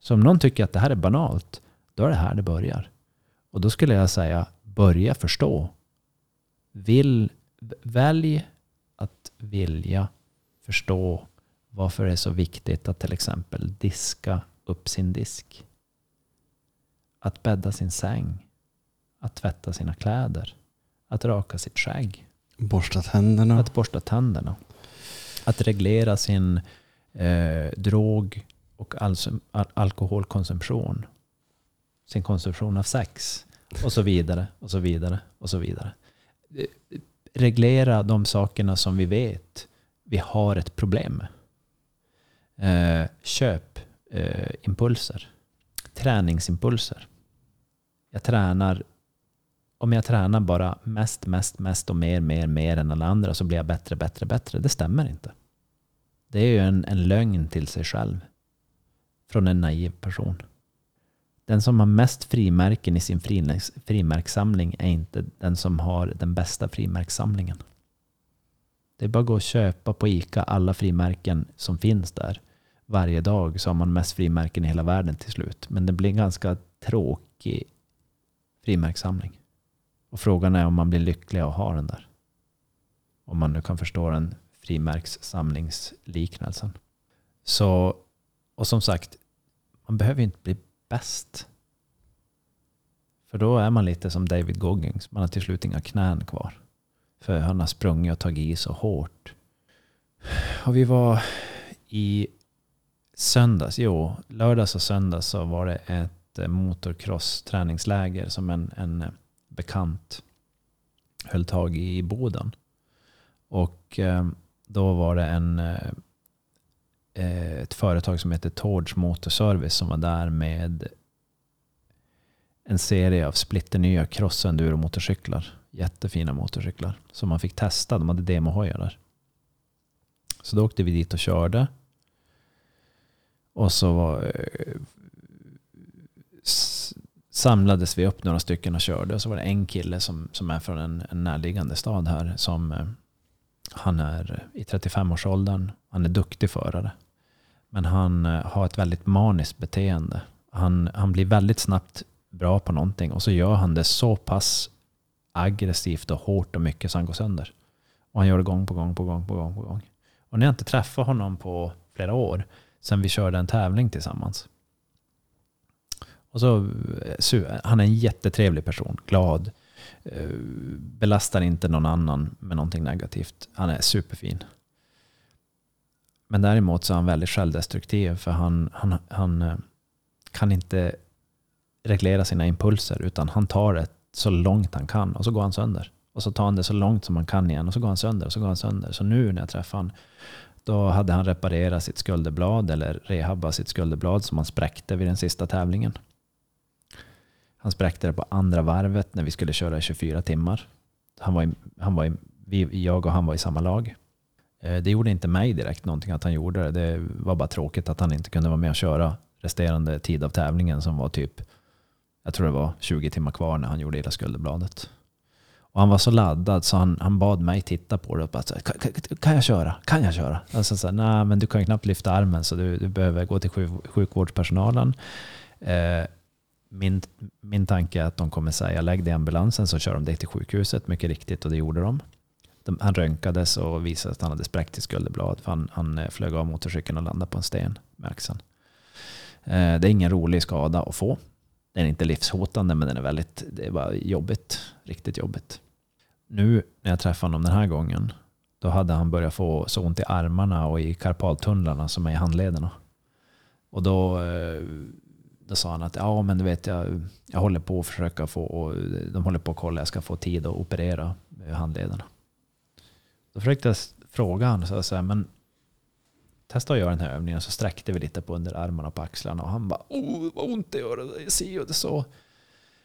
Så om någon tycker att det här är banalt, då är det här det börjar. Och då skulle jag säga, börja förstå. Vill, välj att vilja förstå varför det är så viktigt att till exempel diska upp sin disk. Att bädda sin säng. Att tvätta sina kläder. Att raka sitt skägg. Borsta tänderna. Att borsta tänderna. Att reglera sin eh, drog och alltså al alkoholkonsumtion. Sin konsumtion av sex. Och så vidare. Och så vidare. Och så vidare. Reglera de sakerna som vi vet vi har ett problem med eh, köpimpulser. Eh, träningsimpulser. Jag tränar, om jag tränar bara mest, mest, mest och mer, mer, mer än alla andra så blir jag bättre, bättre, bättre. Det stämmer inte. Det är ju en, en lögn till sig själv. Från en naiv person. Den som har mest frimärken i sin frimärkssamling är inte den som har den bästa frimärkssamlingen. Det är bara att gå och köpa på ICA alla frimärken som finns där varje dag så har man mest frimärken i hela världen till slut. Men det blir en ganska tråkig frimärkssamling. Och frågan är om man blir lycklig att ha den där. Om man nu kan förstå den frimärkssamlingsliknelsen. Så, och som sagt, man behöver inte bli bäst. För då är man lite som David Goggins. Man har till slut inga knän kvar. För han har sprungit och tagit i så hårt. Och vi var i söndags, jo, lördags och söndags så var det ett eh, motocross-träningsläger som en, en eh, bekant höll tag i i Boden. Och eh, då var det en, Eh, ett företag som heter Tords Motorservice som var där med en serie av splitternya crossenduro motorcyklar. Jättefina motorcyklar som man fick testa. De hade demohojar där. Så då åkte vi dit och körde. Och så var, eh, samlades vi upp några stycken och körde. Och så var det en kille som, som är från en, en närliggande stad här. Som, eh, han är i 35-årsåldern. Han är duktig förare. Men han eh, har ett väldigt maniskt beteende. Han, han blir väldigt snabbt bra på någonting och så gör han det så pass aggressivt och hårt och mycket så han går sönder. Och han gör det gång på gång på gång på gång på gång. Och när jag inte träffat honom på flera år, sen vi körde en tävling tillsammans. Och så, eh, han är en jättetrevlig person, glad, Eh, belastar inte någon annan med någonting negativt. Han är superfin. Men däremot så är han väldigt självdestruktiv för han, han, han eh, kan inte reglera sina impulser utan han tar det så långt han kan och så går han sönder. Och så tar han det så långt som han kan igen och så går han sönder och så går han sönder. Så nu när jag träffade honom då hade han reparerat sitt skulderblad eller rehabbat sitt skulderblad som han spräckte vid den sista tävlingen. Han spräckte det på andra varvet när vi skulle köra i 24 timmar. Han var i, han var i, vi, jag och han var i samma lag. Eh, det gjorde inte mig direkt någonting att han gjorde det. Det var bara tråkigt att han inte kunde vara med och köra resterande tid av tävlingen som var typ, jag tror det var 20 timmar kvar när han gjorde illa skulderbladet. Och han var så laddad så han, han bad mig titta på det och bara så här, kan, kan, jag köra? Kan jag köra? Alltså så här, nej men du kan ju knappt lyfta armen så du, du behöver gå till sjuk, sjukvårdspersonalen. Eh, min, min tanke är att de kommer säga lägg dig i ambulansen så kör de dig till sjukhuset, mycket riktigt och det gjorde de. de han röntgades och visade att han hade spräckt i skulderblad för han, han eh, flög av motorcykeln och landade på en sten med axeln. Eh, det är ingen rolig skada att få. Den är inte livshotande men den är väldigt, det är bara jobbigt, riktigt jobbigt. Nu när jag träffade honom den här gången då hade han börjat få så ont i armarna och i karpaltunnlarna som är i handlederna. Och då, eh, då sa han att ja men du vet jag, jag håller på att försöka få, och eh, de håller på att kolla, jag ska få tid att operera eh, handlederna. Då försökte jag fråga honom, så jag sa, men testa att göra den här övningen. Så sträckte vi lite på underarmarna och på axlarna och han bara oh vad ont det gör, jag ser ju det så.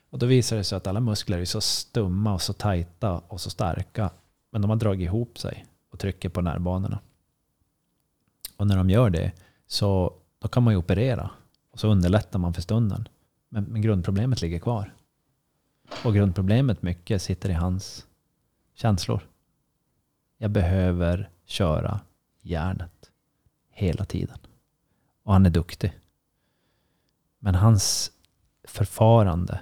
Och då visade det sig att alla muskler är så stumma och så tajta och så starka. Men de har dragit ihop sig och trycker på nervbanorna. Och när de gör det så då kan man ju operera. Och så underlättar man för stunden. Men, men grundproblemet ligger kvar. Och grundproblemet mycket sitter i hans känslor. Jag behöver köra järnet hela tiden. Och han är duktig. Men hans förfarande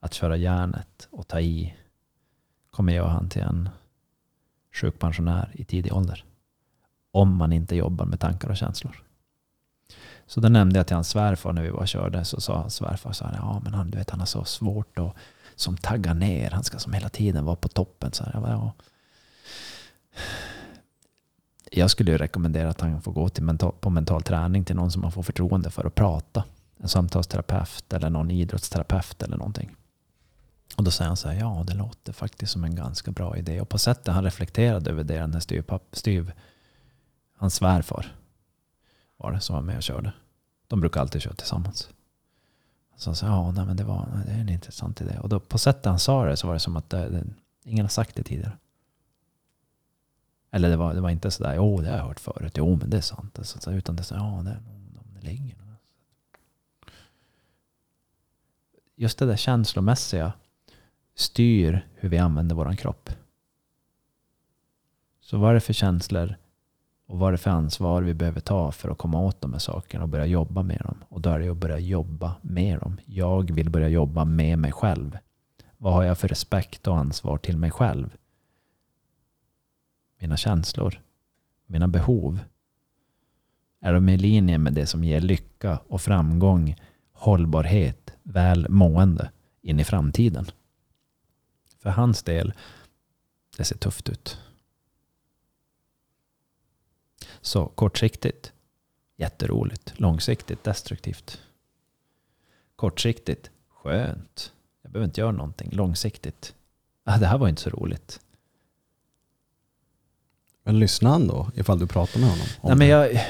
att köra järnet och ta i kommer göra han till en sjukpensionär i tidig ålder. Om man inte jobbar med tankar och känslor. Så då nämnde jag till hans svärfar när vi var och körde. Så sa hans svärfar så här, ja men han, du vet, han har så svårt att som taggar ner. Han ska som hela tiden vara på toppen. Så här, jag, bara, ja. jag skulle ju rekommendera att han får gå till mental, på mental träning till någon som man får förtroende för att prata. En samtalsterapeut eller någon idrottsterapeut eller någonting. Och då säger han så här, ja det låter faktiskt som en ganska bra idé. Och på sättet han reflekterade över det, den här styrpapp, styv hans svärfar var det som var med och körde. De brukar alltid köra tillsammans. Så han sa, ja nej, men det, var, nej, det är en intressant idé. Och då, på sättet han sa det så var det som att det, det, ingen har sagt det tidigare. Eller det var, det var inte sådär, jo det har jag hört förut, jo men det är sant. Så, så, utan det är så, ja det, det ligger. Just det där känslomässiga styr hur vi använder våran kropp. Så vad är det för känslor och vad är det för ansvar vi behöver ta för att komma åt de här sakerna och börja jobba med dem? Och då är det att börja jobba med dem. Jag vill börja jobba med mig själv. Vad har jag för respekt och ansvar till mig själv? Mina känslor, mina behov. Är de i linje med det som ger lycka och framgång, hållbarhet, välmående in i framtiden? För hans del, det ser tufft ut. Så kortsiktigt, jätteroligt. Långsiktigt, destruktivt. Kortsiktigt, skönt. Jag behöver inte göra någonting. Långsiktigt, ah, det här var inte så roligt. Men lyssna han då, ifall du pratar med honom? om Nej, men jag,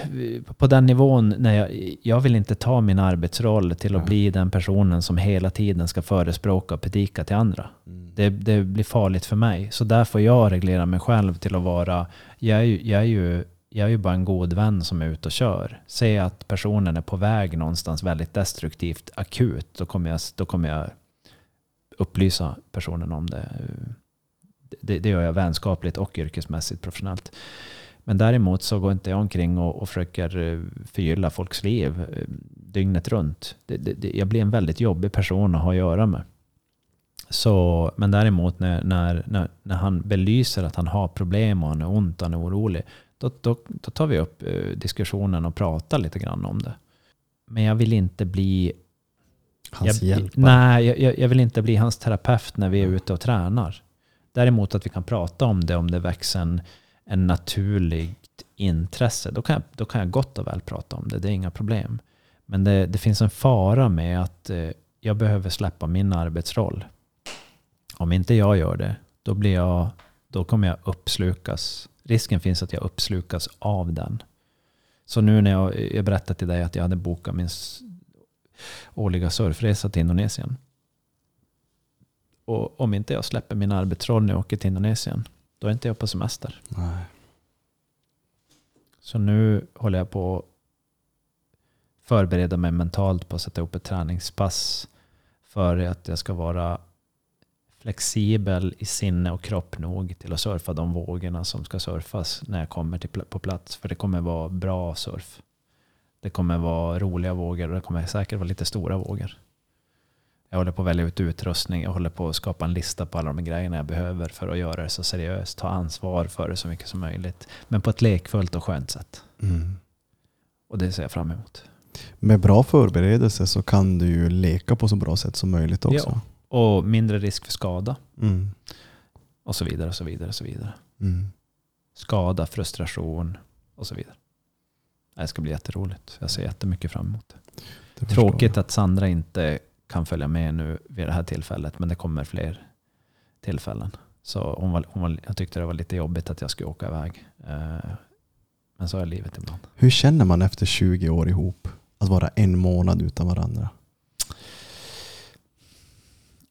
på den nivån, när jag, jag vill inte ta min arbetsroll till att Nej. bli den personen som hela tiden ska förespråka och predika till andra. Mm. Det, det blir farligt för mig. Så där får jag reglera mig själv till att vara, jag är, ju- jag är, ju, jag är ju bara en god vän som är ute och kör. Säg att personen är på väg någonstans väldigt destruktivt, akut, då kommer jag, då kommer jag upplysa personen om det. det. Det gör jag vänskapligt och yrkesmässigt professionellt. Men däremot så går inte jag omkring och, och försöker eh, förgylla folks liv eh, dygnet runt. Det, det, det, jag blir en väldigt jobbig person att ha att göra med. Så, men däremot när, när, när, när han belyser att han har problem och han är ont, han är orolig, då, då, då tar vi upp eh, diskussionen och pratar lite grann om det. Men jag vill inte bli... Hans jag, hjälpare? Nej, jag- jag, vill inte bli hans terapeut när vi är Mm. ute och tränar. Däremot att vi kan prata om det om det växer en, en naturligt intresse. Då kan, jag, då kan jag gott och väl prata om det. Det är inga problem. Men det, det finns en fara med att eh, jag behöver släppa min arbetsroll. Om inte jag gör det, då, blir jag, då kommer jag uppslukas. Risken finns att jag uppslukas av den. Så nu när jag, jag berättade till dig att jag hade bokat min årliga surfresa till Indonesien. Och om inte jag släpper min arbetsroll när jag åker till Indonesien, då är inte jag på semester. Nej. Så nu håller jag på att förbereda mig mentalt på att sätta upp ett träningspass för att jag ska vara flexibel i sinne och kropp nog till att surfa de vågorna som ska surfas när jag kommer till, på plats. För det kommer vara bra surf. Det kommer vara roliga vågor och det kommer säkert vara lite stora vågor. Jag håller på att välja ut utrustning. Jag håller på att skapa en lista på alla de grejerna jag behöver för att göra det så seriöst. Ta ansvar för det så mycket som möjligt. Men på ett lekfullt och skönt sätt. Mm. Och det ser jag fram emot. Med bra förberedelse så kan du ju leka på så bra sätt som möjligt också. Och mindre risk för skada. Mm. Och så vidare, och så vidare, och så vidare. Mm. Skada, frustration och så vidare. Det ska bli jätteroligt. Jag ser jättemycket fram emot det. Det Tråkigt att Sandra inte kan följa med nu vid det här tillfället. Men det kommer fler tillfällen. Så hon var, hon var, jag tyckte det var lite jobbigt att jag skulle åka iväg. Eh, Men så är livet ibland. jag. Hur känner man efter 20 år ihop? Att vara en månad utan varandra?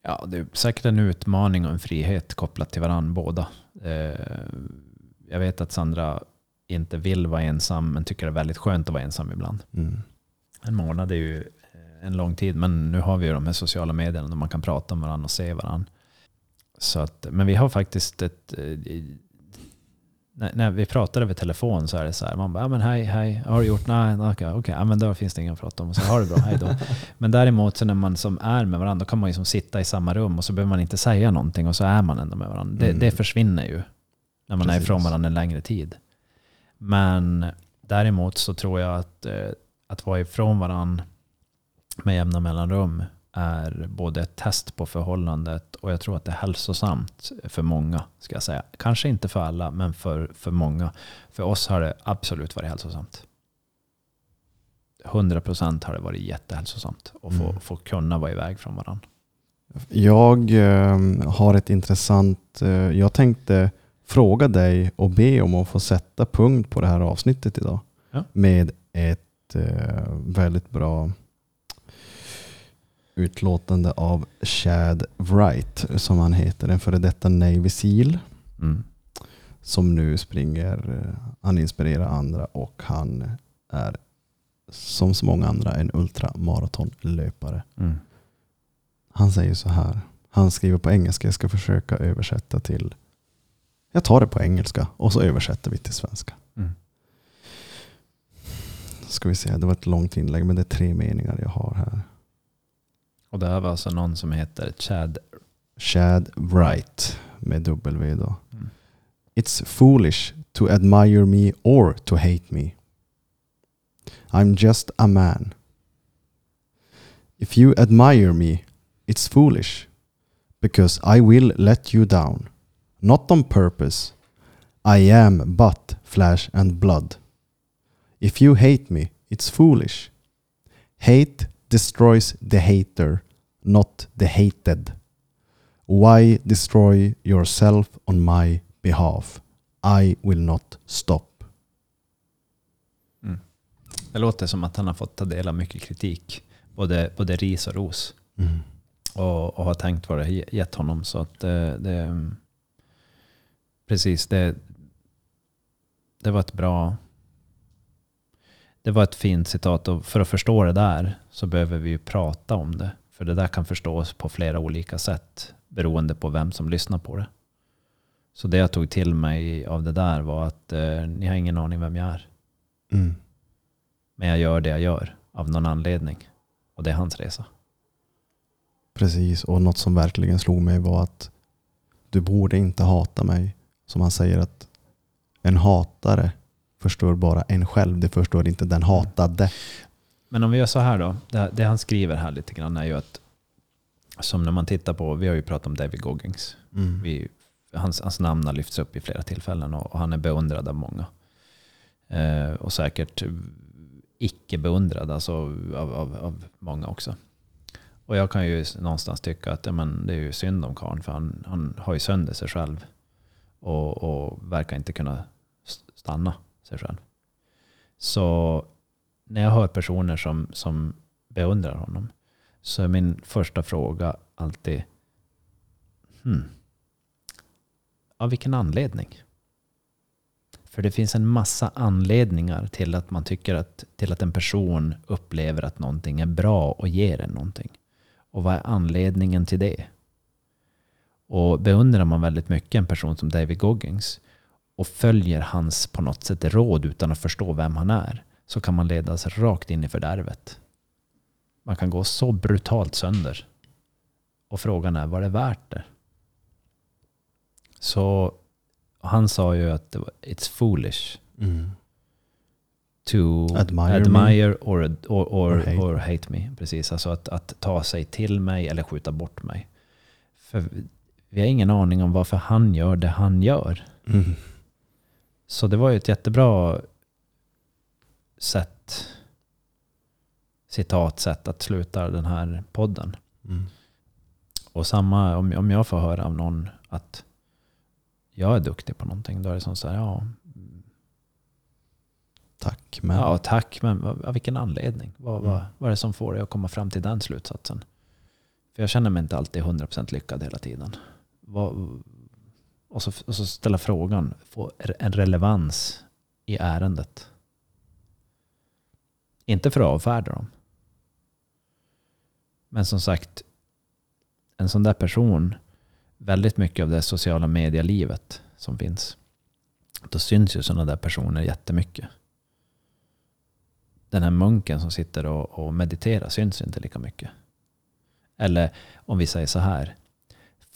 Ja, det är säkert en utmaning och en frihet kopplat till varandra båda. Eh, Jag vet att Sandra inte vill vara ensam men tycker det är väldigt skönt att vara ensam ibland. Mm. En månad är ju eh, en lång tid men nu har vi ju de här sociala medierna där man kan prata med varandra och se varandra. Så att, men vi har faktiskt ett... När, när vi pratar över telefon så är det så här, man bara, ja men hej, hej, har du gjort? Nej, okej, okej, ja, men då finns det inget att prata om. Så har det bra, hej då. Men däremot så när man som är med varandra, då kan man ju som sitta i samma rum och så behöver man inte säga någonting och så är man ändå med varandra. Det, Mm. det försvinner ju när man är Precis. ifrån varandra en längre tid. Men däremot så tror jag att, eh, att vara ifrån varandra med jämna mellanrum är både ett test på förhållandet och jag tror att det är hälsosamt för många. ska jag säga. Kanske inte för alla, men för, för många. För oss har det absolut varit hälsosamt. 100% har det varit jättehälsosamt att få, Mm. få kunna vara iväg från varandra. Jag eh, har ett intressant... Eh, jag tänkte fråga dig och be om att få sätta punkt på det här avsnittet idag. Ja. Med ett eh, väldigt bra utlåtande av Chad Wright, som han heter, en före detta Navy Seal, Mm. som nu springer, eh, han inspirerar andra och han är som så många andra en ultramaratonlöpare. Mm. Han säger så här. Han skriver på engelska. Jag ska försöka översätta till... Jag tar det på engelska och så översätter vi till svenska. Mm. Ska vi se. Det var ett långt inlägg men det är tre meningar jag har här. Och det här var alltså någon som heter Chad. Chad Wright med W då. Mm. It's foolish to admire me or to hate me. I'm just a man. If you admire me, it's foolish because I will let you down. Not on purpose. I am but flesh and blood. If you hate me, it's foolish. Hate destroys the hater, not the hated. Why destroy yourself on my behalf? I will not stop. Det låter som att han har fått ta del av mycket kritik. Både, både ris och ros. Mm. Och, och har tänkt vad det ge- gett honom. Så att det, det, precis, det, det var ett bra... Det var ett fint citat och för att förstå det där så behöver vi ju prata om det. För det där kan förstås på flera olika sätt beroende på vem som lyssnar på det. Så det jag tog till mig av det där var att eh, ni har ingen aning vem jag är. Mm. Men jag gör det jag gör av någon anledning. Och det är hans resa. Precis, och något som verkligen slog mig var att du borde inte hata mig. Som han säger att en hatare förstår bara en själv, det förstår inte den hatade. Men om vi gör så här då. Det, det han skriver här lite grann är ju att som när man tittar på, vi har ju pratat om David Goggins. Mm. Vi, hans, hans namn har lyfts upp i flera tillfällen och, och han är beundrad av många. Eh, och säkert icke beundrad alltså av, av, av många också. Och jag kan ju någonstans tycka att men det är ju synd om karln för han, han har ju sönder sig själv. Och, och verkar inte kunna st- stanna sig själv. Så när jag hör personer som, som beundrar honom så är min första fråga alltid hmm, av vilken anledning? För det finns en massa anledningar till att man tycker att, till att en person upplever att någonting är bra och ger en någonting. Och vad är anledningen till det? Och beundrar man väldigt mycket en person som David Goggins och följer hans på något sätt råd utan att förstå vem han är så kan man ledas rakt in i fördärvet. Man kan gå så brutalt sönder. Och frågan är, var det värt det? Så han sa ju att det var, it's foolish Mm. to Admire admire, or, or, or, Or hate. or hate me. Precis, alltså att, att ta sig till mig eller skjuta bort mig. För vi har ingen aning om varför han gör det han gör. Mm. Så det var ju ett jättebra sätt, citatsätt att sluta den här podden. Mm. Och samma om, om jag får höra av någon att jag är duktig på någonting, då är det som så här, ja, Tack, men ja tack, men vad- av vilken anledning? Vad, vad, Mm. vad är det som får dig att komma fram till den slutsatsen? För jag känner mig inte alltid 100% lyckad hela tiden. Vad, och, så, och så ställa frågan, få en relevans i ärendet. Inte för att avfärda dem. Men som sagt, en sån där person, väldigt mycket av det sociala medielivet som finns, då syns ju sådana där personer jättemycket. Den här munken som sitter och, och mediterar syns inte lika mycket. Eller om vi säger så här,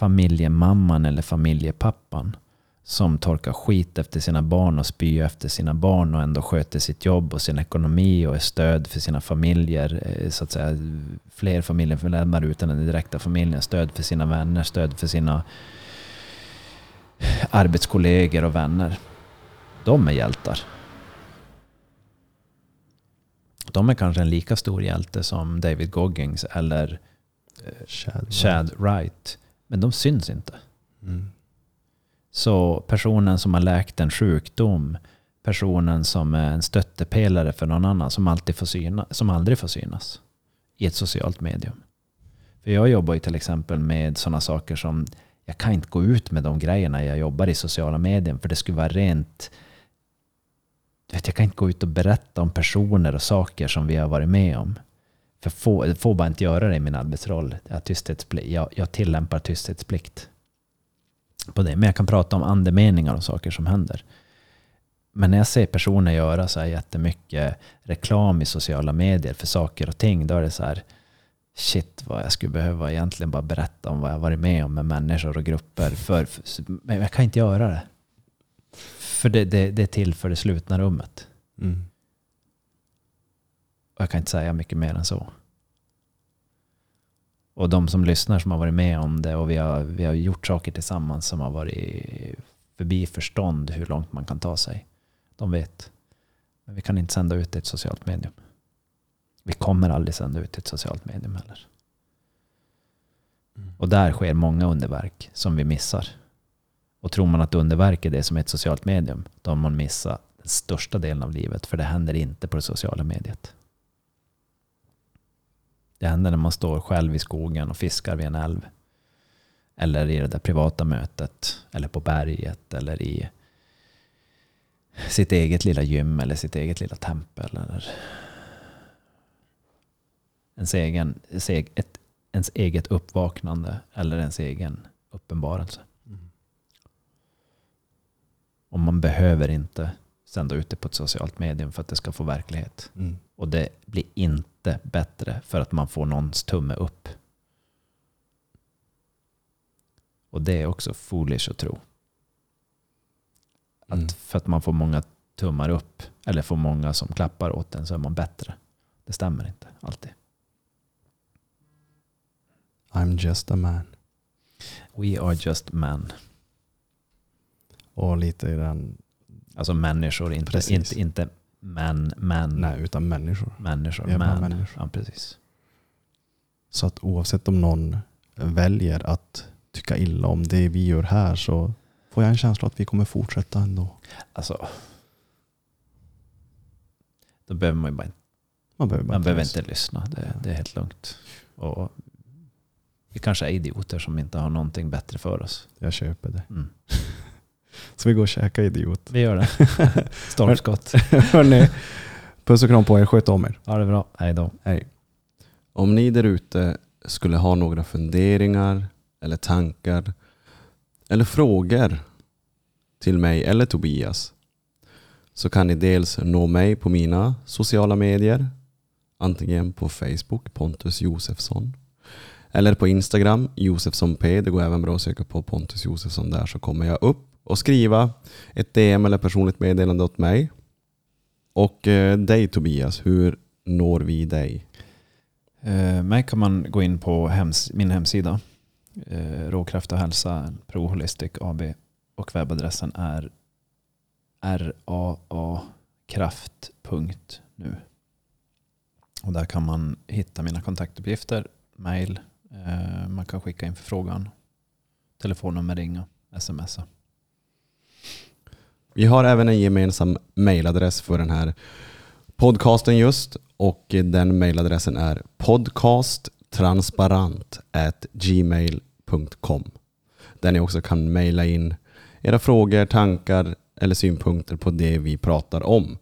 familjemamman eller familjepappan som torkar skit efter sina barn och spyr efter sina barn och ändå sköter sitt jobb och sin ekonomi och är stöd för sina familjer. eh, Så att säga, fler familjemedlemmar utan den direkta familjen. Stöd för sina vänner, stöd för sina arbetskollegor och vänner. De är hjältar. De är kanske en lika stor hjälte som David Goggins eller Chad. Chad Wright. Men de syns inte. Mm. Så personen som har läkt en sjukdom, personen som är en stöttepelare för någon annan som, alltid får syna, som aldrig får synas i ett socialt medium. För jag jobbar ju till exempel med sådana saker som jag kan inte gå ut med de grejerna jag jobbar i sociala medier för det skulle vara rent du vet, jag kan inte gå ut och berätta om personer och saker som vi har varit med om. För får, får bara inte göra det i min arbetsroll. Jag, tysthetsplikt. jag, jag tillämpar tysthetsplikt på det. Men jag kan prata om andemeningar och saker som händer. Men när jag ser personer göra så här jättemycket reklam i sociala medier för saker och ting, då är det så här shit vad jag skulle behöva egentligen bara berätta om vad jag varit med om med människor och grupper. För, för, men jag kan inte göra det. För det, det, det är till för det slutna rummet. Mm. Och jag kan inte säga mycket mer än så. Och de som lyssnar som har varit med om det och vi har, vi har gjort saker tillsammans som har varit förbi förstånd hur långt man kan ta sig. De vet. Men vi kan inte sända ut det i ett socialt medium. Vi kommer aldrig sända ut i ett socialt medium heller. Mm. Och där sker många underverk som vi missar. Och tror man att underverk är det som är ett socialt medium, då har man missat den största delen av livet. För det händer inte på det sociala mediet. Det händer när man står själv i skogen och fiskar vid en älv. Eller i det där privata mötet. Eller på berget. Eller i sitt eget lilla gym eller sitt eget lilla tempel. Eller ens, egen, ett, ens eget uppvaknande eller ens egen uppenbarelse. Mm. Och man behöver inte sända ut det på ett socialt medium för att det ska få verklighet. Mm. Och det blir inte bättre för att man får någons tumme upp. Och det är också foolish att tro. Att mm. för att man får många tummar upp eller får många som klappar åt en så är man bättre. Det stämmer inte alltid. I'm just a man. We are just men. Och lite i den... Alltså människor, inte, inte, inte män, män. Nej, utan människor. Människor, män. Människor. Ja, precis. Så att oavsett om någon väljer att tycka illa om det vi gör här så får jag en känsla att vi kommer fortsätta ändå. Alltså, då behöver man ju bara man behöver, man behöver inte lyssna. Det, det, är helt lugnt. Och vi kanske är idioter som inte har någonting bättre för oss. Jag köper det. Mm. Så vi går och käkar idiot. Vi gör det. Stormskott. Hörrni, puss och kram på er. Sköt om er. Ha det bra. Hej då. Hej. Om ni där ute skulle ha några funderingar eller tankar eller frågor till mig eller Tobias så kan ni dels nå mig på mina sociala medier. Antingen på Facebook, Pontus Josefsson. Eller på Instagram, Josefsson P. Det går även bra att söka på Pontus Josefsson där så kommer jag upp och skriva ett DM eller personligt meddelande åt mig. Och eh, dig Tobias, hur når vi dig? Eh, mig kan man gå in på hems min hemsida eh, Råkraft och hälsa, ProHolistic AB och webbadressen är raakraft.nu. Och där kan man hitta mina kontaktuppgifter, mail, eh, man kan skicka in förfrågan, telefonnummer, ringa, smsa. Vi har även en gemensam mailadress för den här podcasten just och den mailadressen är podcasttransparent@gmail.com där ni också kan mejla in era frågor, tankar eller synpunkter på det vi pratar om.